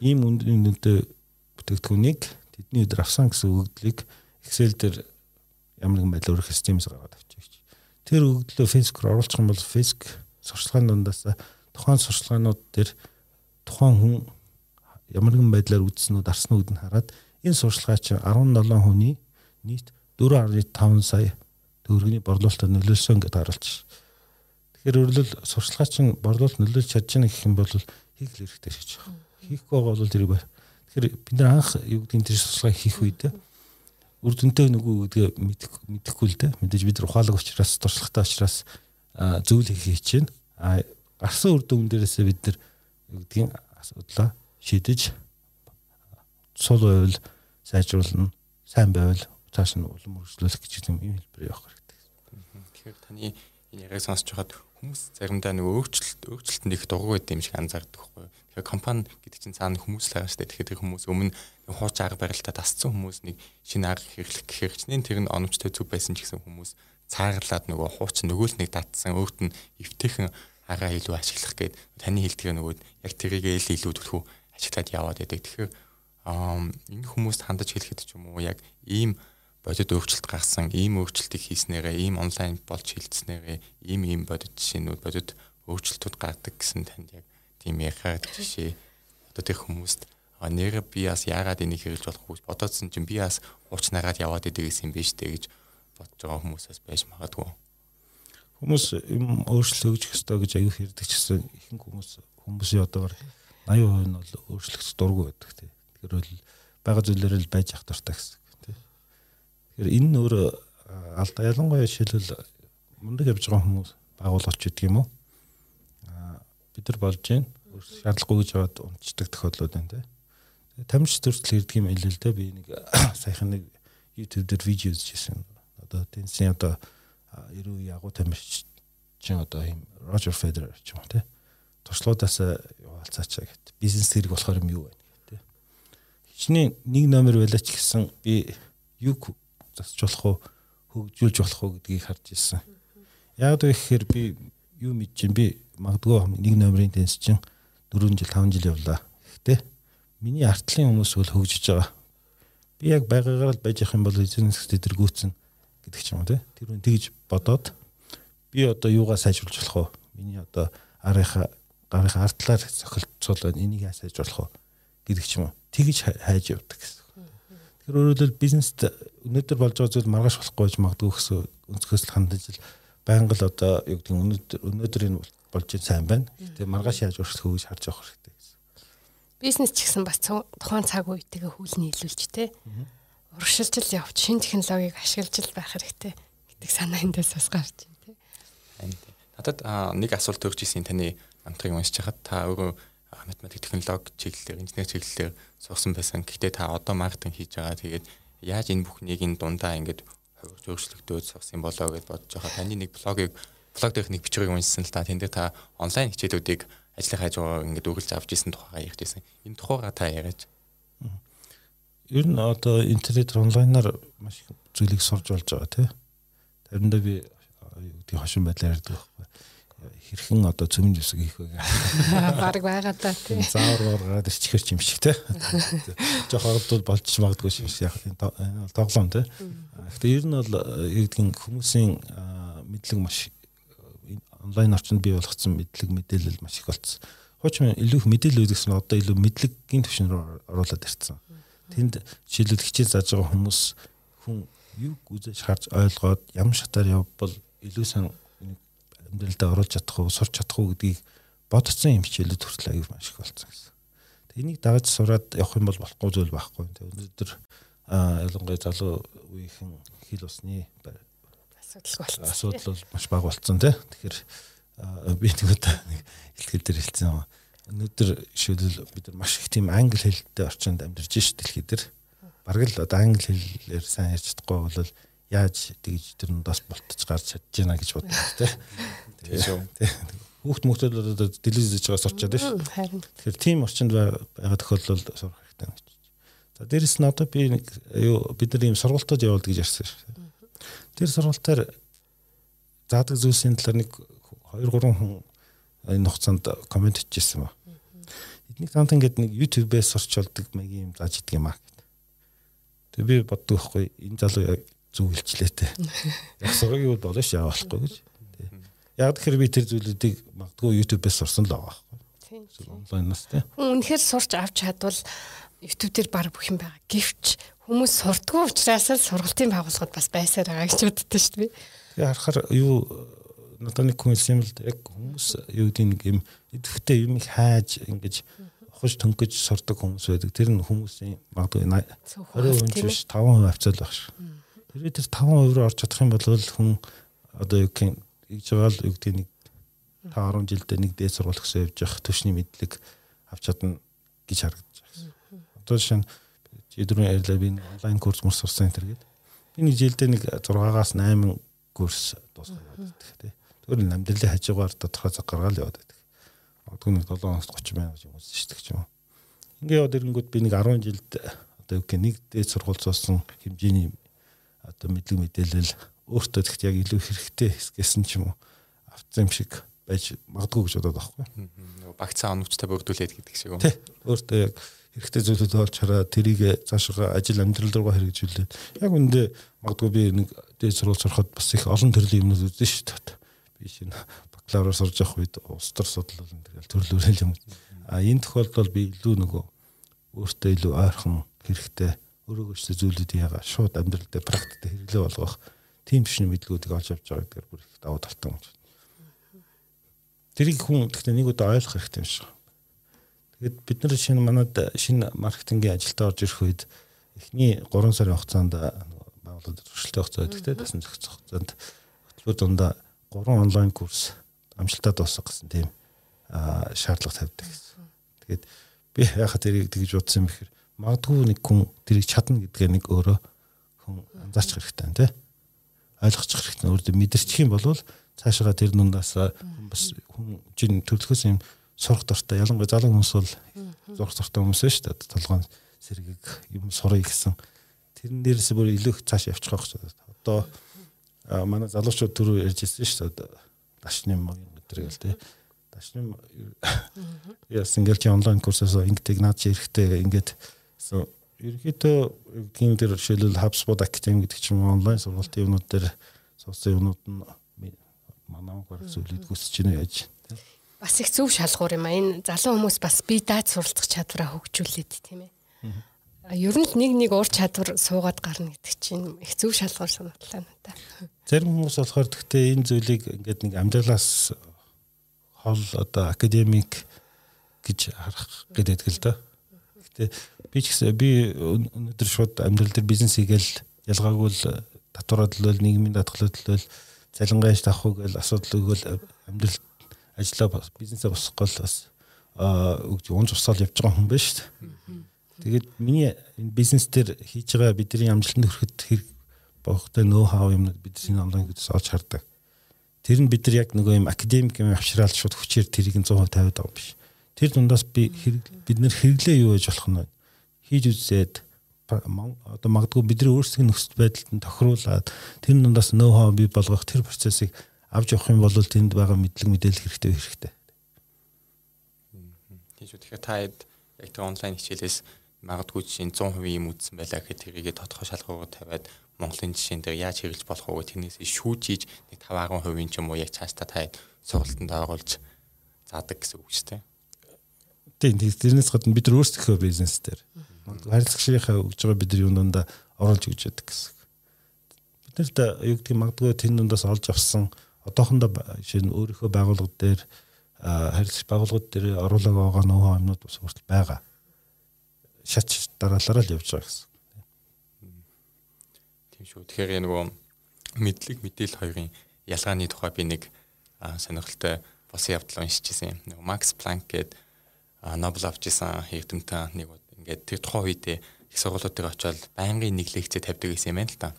Ийм үнэтэй бүтээгдэхүүнийг тэдний өдөр авсан гэсэн өгөгдлийг Excel дээр ямар нэгэн байдлаар өрөх системээс гаргаад авчих. Тэр өгөгдлөө Facebook-оор оруулах юм бол Facebook сурчлагын дундаас тухайн сурчлагынууд дээр тухайн хүн ямар нэгэн байдлаар үзснүүд арснууд нь хараад энэ сурчлагаа чинь 17 хүний нийт 4.5 сая төгрөгийн борлуулалтад нөлөөлсөн гэдээ харуулж. Тэгэхээр өөрөлд сурчлагаа чинь борлуулалт нөлөөлж чадж байгаа гэх юм бол хийх л хэрэгтэй шиж байгаа. Хийхгүй бол тэрийг байна. Тэгэхээр бид нар анх юу гэдэг энэ сурчлагаа хийх үед үр дүнтэй нөгөө гэдэг мэдэхгүй л дээ. Мэдээж бид ухаалаг учраас туршлагатай учраас зөвл хийх байна. А гарсан үр дүн дээрээсээ бид нар гэдгийг асуудлаа шийдэж сул байвал сайжруулна, сайн байвал цааш нь улам өргөжлүүлэх гэж юм хэлбэр явах хэрэгтэй. Тэгэхээр таны энэ яриаг сонсож байхад хүмүүс заримдаа нэг өөрчлөлт өөрчлөлтөнд их дугуй байд юм шиг анзаардаг юу? Тэгэхээр компани гэдэг чинь цаана хүмүүс л байгаа шүү дээ. Тэгэхээр хүмүүс өмнө хууч арга барилтаа тасцсан хүмүүс нэг шинэ арга хэрэглэх гэхээр чинь тэр нь оновчтой зүв байсан ч гэсэн хүмүүс цаарлаад нөгөө хууч нөгөө л нэг татсан өөрт нь эвтэйхэн агаа илүү ашиглах гээд таны хэлдгээр нөгөө яг тэрийг л илүү төлхөө ажиглаад яваад байдаг. Тэгэхээр энэ хүмүүст хандаж хэлэхэд ч юм уу яг ийм бодит өөрчлөлт гарсан, ийм өөрчлөлтийг хийснээрээ, ийм онлайн болж хилцснээрээ, ийм ийм бодит жишээнүүд, бодит өөрчлөлтүүд гардаг гэсэн танд яг тийм яхаа жишээ одоо тэр хүмүүст нэр би бас яагаад энийг хэрэгж болохгүй бодоодсэн чинь би бас хуучнаагаад яваад идэг юм биш үү гэж бодож байгаа хүмүүсээс байж магадгүй. Хүмүүс юм өөрчлөлт өгөх ёстой гэж аюу хэрдэг чсэн ихэнх хүмүүс хүмүүсийн одоогор 80% нь бол өөрчлөгдөх дурггүй байдаг тий. Тэгэхээр бол бага зүйлээр л байж ах дуртай гэсэн тий. Тэгэхээр энэ нь өөр алдаа ялангуяа жишээлбэл мундаг явж байгаа хүмүүс байгуулгач гэдэг юм уу? Аа бид нар болж гин шаардлагагүй гэж яваад унцдаг тохиолдлууд байна тий. Тамирч төрөл ирдэг юм хэлээ л дээ би нэг <coughs> саяхан нэг YouTube дээр видео үзчихсэн. Одоо тэнцэн одоо 90 ягуу тамирч чинь одоо ийм Roger Federer ч юм уу тий туршлагуудаас яваалцаачаа гэт. Бизнес хэрэг болохоор юм юу вэ гэдэг. Хичнээн нэг номер байлаа ч гэсэн би юу засч болох уу хөгжүүлж болох уу гэдгийг харж ирсэн. Яг л ихээр би юу мэдэж чинь би магадгүй нэг номерын тенс чинь 4 жил 5 жил явлаа. Гэхдээ миний артлын хүмүүс бол хөгжиж байгаа. Би яг байгаагаар л байж явах юм бол бизнес тэтэргүүцэн гэдэг ч юм уу тэр үн тэгж бодоод би одоо юугаа сайжруулж болох вэ? Миний одоо арийнхаа гарынхаа ардлаар цохилцуулаад энийг хайж болох вэ гэдэг ч юм уу тэгж хайж явдаг гэсэн. Тэгэхээр өөрөлдөл бизнест өнөөдөр болж байгаа зүйл маргааш болохгүй гэж магадгүй гэсэн өнцгөөс л хандаж л байнга л одоо юу гэдэг өнөөдөр өнөөдөр энэ болж сайн байна. Тэгээ маргааш яаж өөрчлөх вэ гэж харж авах хэрэгтэй. Бизнес ч гэсэн бас тухайн цаг үетэйгээ хүл нийлүүлж тэ. Урагшилж л явж шинэ технологиг ашиглаж л байх хэрэгтэй гэдэг санаа эндээс бас гарч байна тэ. Надад нэг асуулт өгч ирсэн таны намтрыг уншиж хахад та өөрөө математик технологи чиглэлээр инженер чиглэлээр сурсан байсан. Гэхдээ та одоо маркетинг хийж байгаа. Тэгээд яаж энэ бүхнийг энэ дундаа ингээд хувирж өөрчлөгдөөд сурсан болоо гэж бодож байгаа. Таны нэг блогийг блог дээрх нэг бичгийг уншсан л та тэнд та онлайн хичээлүүдийг ажлын хажуугаар ингээд үргэлж авч исэн тухайгаа ярьж байсан. Энэ тухайгаа та яриач. Ер нь одоо интернет онлайнаар маш их зүйлийг сурж болж байгаа тий. Тариндаа би юу гэдэг хошин байдлаар ярьдаг байхгүй хэрхэн одоо цөмийн зүсэг хийх вэ гэх. <laughs> Бараг байгаа та тий. Заавар гараад ирчихэр юм шиг те. <laughs> Жохо оролдвол болж магадгүй юм шиг яг энэ тоглоом те. Гэхдээ ер нь бол иргэдгийн хүмүүсийн мэдлэг маш онлайн орчинд бий болгоцсон мэдлэг мэдээлэл маш их болцсон. Хуучин илүү их мэдээлэл үзэгсэн одоо илүү мэдлэгийн түвшин рүү оруулаад ирсэн. Тэнд жишээлбэл хичээл зааж байгаа хүмүүс хүн юг үзэж харж ойлгоод ямар шатаар явбал илүү сайн амьдралдаа оруулж чадах уу, сурч чадах уу гэдгийг бодцсон юм хичээлүүд хүртэл аяг маш их болсон гэсэн. Энийг дагаж сураад явах юм бол болохгүй зүйл байхгүй. Өнөөдөр ялангуяа залуу үеийнхэн хил усны асуудал болсон. Асуудал бол маш бага болсон тий. Тэгэхээр би тэгвэл нэг хэлтгэл дээр хэлсэн юм. Өнөөдөр жишээлбэл бид нар маш их тийм англи хэлтэй орчинд амьдарч ш дэлхий дээр. Бараг л одоо англи хэлээр сайн ярьж чадахгүй бол яаж тэгж тэр нудаас болтож гарч чадж байна гэж боддог тий. Тийм шүү. Хүүхд мөхтөл одоо телевиз хийж байгаа сурчаад байна шүү. Харин. Тэгэхээр тийм орчинд байгаа тохиолдолд сурах хэрэгтэй гэж. За дээрэс нь одоо би нэг юу бид нар ийм сургалтад явуулдаг гэж ярьсан шүү. Тэр сургалтаар заадаг зүйлсийн талаар нэг 2 3 хүн энэ хугацаанд комент хийжсэн ба. Эднийг таант ингээд нэг YouTube-ээс сурч болдог маягийн юм зааж идэг юм аа. Тэгээ би боддог байхгүй энэ залуу зүг хэлчлээтэй. <laughs> Яг сургыг юу болно ш яа болохгүй гэж. Яг тэгэхээр би тэр зүйлүүдийг магадгүй YouTube-ээс сурсан л байгаа байхгүй. Онлайнаас тий. Хүн үнэхээр сурч авч чадвал YouTube дээр баг бүх юм байгаа. Гэвч хүмүүс сурдгүй учраас л сургалтын байгууллагууд бас байсаар байгаа гэж боддоо шүү дээ. Тэгээ харахаар юу надад нэг хүн хэлсэн юм л яг хүмүүс юу гэдэг нэг юм идэвхтэй юм хайж ингэж хож төнгөж сурдаг хүмүүс байдаг. Тэр нь хүмүүсийн магадгүй 20% биш 5% хавцал баг шүү. Тэр тэр 5% руу орж чадах юм бол хүн одоо юу гэх гэж байгаа л юу гэдэг нэг 5 10 жилдээ нэг дээд сургууль гэсэн явж явах төвшний мэдлэг авч чадна гэж харагдаж байна. Одоо жишээ нь өдрийн ярьлаа би онлайн курс мөр сурсан энэ гэдэг. Би нэг жилдээ нэг 6-аас 8 курс дуусгаж байдаг тий. Тэр нь амьдралын хажуугаар тодорхой цаг гаргаал яваад байдаг. Одгүй нэг 7 хоногт 30 мянга гэж үзсэн шүү дээ ч юм уу. Ингээ яваад ирэнгүүт би нэг 10 жилд одоо гэх нэг дээд сургууль зоосон хэмжээний одоо мэдлэг мэдээлэл өөртөө тэгт яг илүү хэрэгтэй гэсэн ч юм уу авцсан юм шиг байж магадгүй гэж бодоод байхгүй. Багцаа оновчтой бүрдүүлээд гэдэг шиг юм. Өөртөө яг хэрэгтэй зүйлүүд олж хараа тэрийг цаашгаа ажил амьдрал руугаа хэрэгжүүлээд яг үндэ магадгүй би нэг дээд сургууль сурахад бас их олон төрлийн юмнууд үзэн шүү дээ. Би шинэ бакалавраар сурж явах үед улс төр судлал энэ тэгэл төрлөөрөл юм. А энэ тохиолдолд би илүү нөгөө өөртөө илүү ойрхон хэрэгтэй өөрөөгөөсөө зүйлүүдийг яга шууд амьдрал дээр практикт хэрэглээ болгох тийм шин мэдлгүүдийг олж авч байгаа гэдгээр бүр их давуу талтай юм. Тэрийг хүн гэхдээ нэг удаа ойлгох хэрэгтэй юм шиг. Тэгээд бид нар шинэ манад шинэ маркетингийн ажилдаа орж ирэх үед эхний 3 сарын хугацаанд байгууллагад өршөлтөө хугацаа өгдөгтэй дасан зохицох хугацаанд хөтөлбөр дундаа 3 онлайн курс амжилтаа дуусгах гэсэн тийм шаардлага тавьдаг гэсэн. Тэгээд би яхаа тэрийг тэгж бодсон юм ихэр магадгүй нэг хүн тэрийг чадна гэдгээ нэг өөрөө хүн анзаарч хэрэгтэй тий. Ойлгочих хэрэгтэй. Өөрөөр мэдэрчих юм бол цаашаа тэр дундаас бас хүн жин төлөхөөс юм сурах дуртай. Ялангуяа залуу хүмүүс бол зурх дуртай хүмүүс шүү дээ. Толгойн сэргийг юм сурыг гэсэн. Тэрэн дээрээс бүр илүү их цааш явчих байх шүү дээ. Одоо манай залуучууд түрүү ярьж ирсэн шүү дээ. Дашны юм гэдэг л тийм. Дашны яс ингээл чи онлайн курсаас ингээд наад чи эрэхтэй ингээд ерөнхийдөө гин дээр жишээлбэл HubSpot Academy гэдэг чинь онлайн сургалтын юмнууд дээр суусан юмнууд нь манай баг зөвлөд хүсэж байна гэж бас их зөв шалгуур юм а энэ залуу хүмүүс бас бие дааж суралцах чадвараа хөгжүүлээд тийм ээ. Ер нь л нэг нэг ур чадвар суугаад гарна гэдэг чинь их зөв шалгуур санагдлаа надад. Зарим хүмүүс болохоор гэхдээ энэ зүйлийг ингээд нэг амьдралаас хол одоо академик гэж харах гэдэг л да. Гэтэ би ч гэсэн би өнөөдөр шууд амьдрал дээр бизнес хийгээл ялгаагүй л татвараа төлөөл нийгмийн даатгалаа төлөөл цалингааш тавах гэл асуудал өгөөл амьдрал ажиллаа бизнесээ босгох гол бас аа унж усаал явж байгаа хүн шүү дээ. Тэгээд миний энэ бизнес дээр хийж байгаа бидний амжилтанд хүрэхэд хэрэг богтой ноу хау юмнууд бидний онлайн гэдээс олж хардаг. Тэр нь бид нар яг нөгөө юм академик юм авчраал шууд хүчээр тэрийг 100% тавиад байгаа юм биш. Тэр дундаас би бид нар хэрэглээ юу гэж болох нь хийж үзээд одоо магадгүй бидний өөрсдийн нөхцөл байдалд нь тохируулаад тэр дундаас ноу хау бий болгох тэр процессыг авч явах юм бол тэнд байгаа мэдлэг мэдээлэл хэрэгтэй хэрэгтэй. Тийм шүү. Тэгэхээр та яг тэр онлайн хичээлээс магадгүй жишээ 100% юм үтсэн байлаа гэхэд тэрийгэ тодорхой шалгуугаар тавиад Монголын жишээн дээр яаж хэрэгж болох вэ? Тэрнээс шүүж хийж нэг 5 10% ч юм уу яг цаашдаа та сургалтанд оруулж заадаг гэсэн үг шүү дээ. Тийм тэрнээс гадна бид нар өөрсдөө бизнес дээр харилцагчийнхаа өгж байгаа бид нар юу дундаа оруулж өгч яадаг гэсэн. Бид нарт юу гэдэг магадгүй тэн дундаас олж авсан одоохондоо жишээ нь өөрийнхөө байгууллага дээр харилцагч байгууллагууд дээр оруулаг байгаа нөхөө юмнууд бас хүртэл байгаа. Шат дараалалаа л явж байгаа гэсэн. Тийм шүү. Тэгэхээр нөгөө мэдлэг мэдээлэл хоёрын ялгааны тухай би нэг сонирхолтой босон явдал уншижсэн юм. Нөгөө Макс Планк гэдэг Нобел авч исэн эрдэмтэн нэг ингээд тэр тухайн үедээ их сургуулиудыг очиод байнгын нэг лекцээ тавьдаг гэсэн юм байна л та.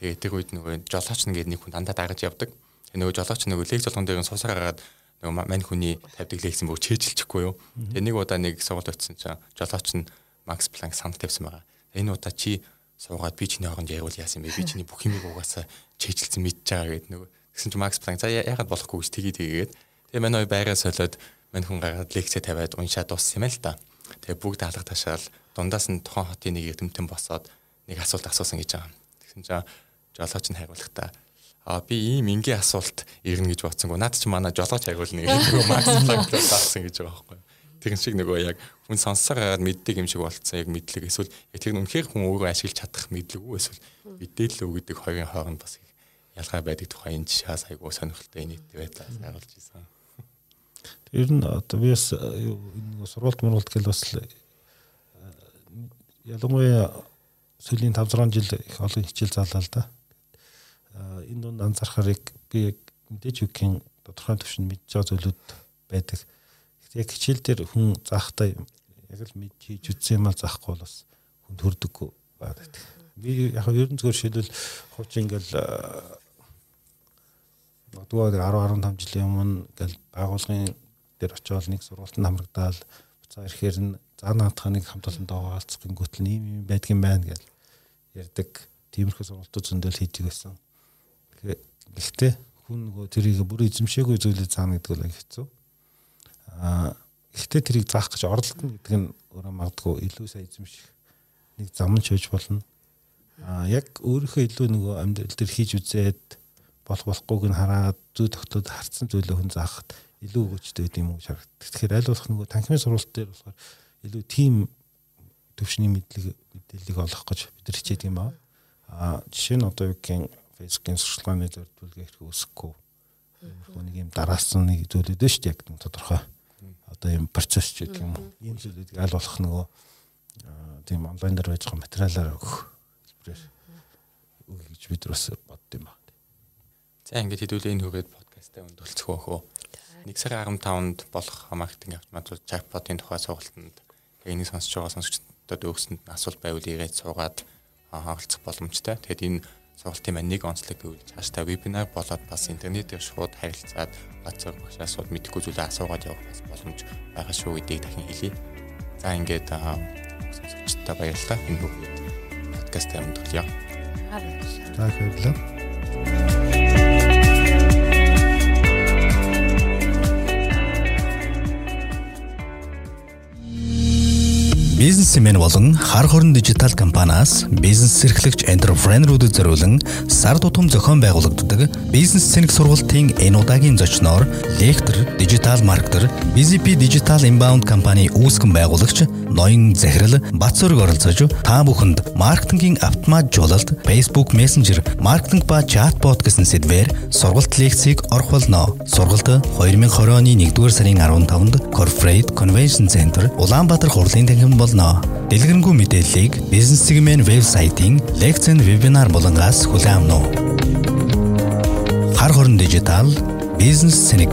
Тэгээд тэр үед нөгөө жолооч нэгэд нэг хүн дандаа дагаж явдаг. Тэгээд нөгөө жолооч нөгөө лекц болгон дээр сусаар гараад нөгөө мань хүний тавьдаг лекцэн бүр чэйжилчихгүй юу. Тэгээд нэг удаа нэг сургууль очисон чинь жолооч нь Макс Планк санд тавьсан байгаа. Энэ удаа чи суугаад би чиний хооронд яривал яасан бэ? Би чиний бүх юмыг угаасаа чэйжилсэн мэдж байгаа гэдэг нөгөө Тэгсэн чинь Макс Планк за яагаад болохгүй гэж тгий тгийгээд тэгээ манай ой байраа солиод мань хүн гаргаад лекцээ тавиад уншаад дууссан юм л та. Тэгээ бүгд алга ташаал дундаас нь тухайн хотын нэг эрдэмтэн босоод нэг асуулт асуусан гэж байгаа. Тэгсэн чинь жолооч нь хариулахдаа А би ийм энгийн асуулт ирнэ гэж бодсонгүй. Наад чи манай жолооч хариулна гэдэг <laughs> Макс Планк таасан гэж байгаа байхгүй. Тэгэн шиг нөгөө яг хүн сонссоор гараад мэддэг юм шиг болцсон яг мэдлэг эсвэл яг тэр нь үнэхээр хүн өөрөө ашиглаж чадах мэдлэг үү эсвэл мэдээлэл үү гэдэг хоёрын хооронд бас ялгаа байдаг тухай энэ жишээс айгуу сонирхолтой нийт байдлаас харуулж исэн. Ер нь одоо би бас юу нэг сургуульд мургуулт гэл бас э, ялангуяа сүүлийн 5 6 жил их олон хичээл заалаа л да. Э, энэ донд анзаархаар би мэдээж үгийн тодорхой төвшөнд мэдж байгаа зүйлүүд байдаг. Яг хичээл дээр хүн заахтаа яг л мэдж хийж үтсэн юм а заахгүй бол бас хүн төрдөггүй байдаг. Би яг ерөн зөвөр шийдвэл хувьч ингээл э, Магадгүй 10 15 жилийн өмнө ингээл байгуулгын дээр очиод нэг сургуультанд хамрагдаал буцаа ирэхээр нь заа наатханыг хамт олондоо хаалцах гингүүтэл ийм юм байдгийн байна гэж ярьдаг. Тиймэрхүү сургуулиуд зөндөл хийдэг байсан. Гэхдээ хүн нөгөө тэрийг бүр эзэмшээгүй зүйлээ заана гэдэг нь хэцүү. Аа гэхдээ тэрийг заах гэж оролдоно гэдэг нь өөрөө магадгүй илүү сайн эзэмших нэг зам нь шийдэж болно. Аа яг өөрийнхөө илүү нөгөө амьдрал дээр хийж үзээд болох болохгүйг нь хараад зүй тогтоод харцсан зүйлөө хүн заахад илүү өгөөжтэй байд юм уу шаарддаг. Тэгэхээр аль болох нөгөө танхимын сургалт дээр болохоор илүү тийм төвшний мэдлэг мэдээллийг олох гэж бид нар хичээдэг юм аа. А жишээ нь одоо юу гэх фейсбુકийн сурчлагын зөвлөгөө хэрэг үүсэхгүй. Нэг юм дараасан нэг зүйлүүд шүү дээ яг тодорхой. Одоо юм процесс ч гэх юм уу. Ийм зүйлүүдийг аль болох нөгөө тийм онлайн дээр байж байгаа материалаар өгөх хэлбэрээр өгье гэж бид бас бодд юм байна. За ингээд хэдүүлээ энэ хүрээд подкастаа өндөлцөх өөхөө. Нэг сарын 15-нд болох маркетинг автоматжуул чатботын тухай сургалтанд энийг сонсож байгаа сонсогчдод өгсөнд асуулт байвал ирээд суугаад хаалцах боломжтой. Тэгэхэд энэ сургалтын маань нэг онцлог гэвэл цаашдаа вебинар болоод бас интернетээр шууд харилцаад бацаг багшаас шууд мэдэхгүй зүйлээ асуугаад явах бас боломж байгаа шүү гэдгийг дахин хэлье. За ингээд сонсогчдод баярлалаа. Энэ бүгд подкастаа өндөрлөё. За баярлалаа. Бизнесмен болон хар хорон дижитал компаниас бизнес эрхлэгч энтерпренерүүдэд зориулан сар тутам зохион байгуулагддаг бизнес цэник сургалтын энэ удаагийн зочноор лектор, дижитал маркетер, BZP Digital Inbound компани үүсгэн байгуулагч Ноён Захирал Бацүрг оролцож та бүхэнд маркетингийн автоматжуулалт, Facebook Messenger, маркетинг ба чатбот гэсэн сэдвээр сургалт лекцийг орох болно. Сургалт 2020 оны 1-р сарын 15-нд Corporate Convention Center Улаанбаатар хурлын танхимд болно. Дэлгэрэнгүй мэдээллийг бизнес сегмент вебсайтын лекцэн вебинар болонгаас хүлээн авах нь. Хар хорон дижитал бизнес цэник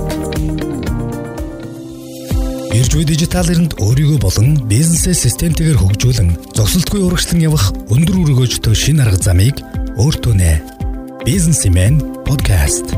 Ирж буй дижитал эринд өөрийгөө болон бизнесээ системтэйгээр хөгжүүлэн зогсолтгүй урагшлан явах өндөр өргөөжтэй шинэ арга замыг өөртөө нэ. Бизнесмен подкаст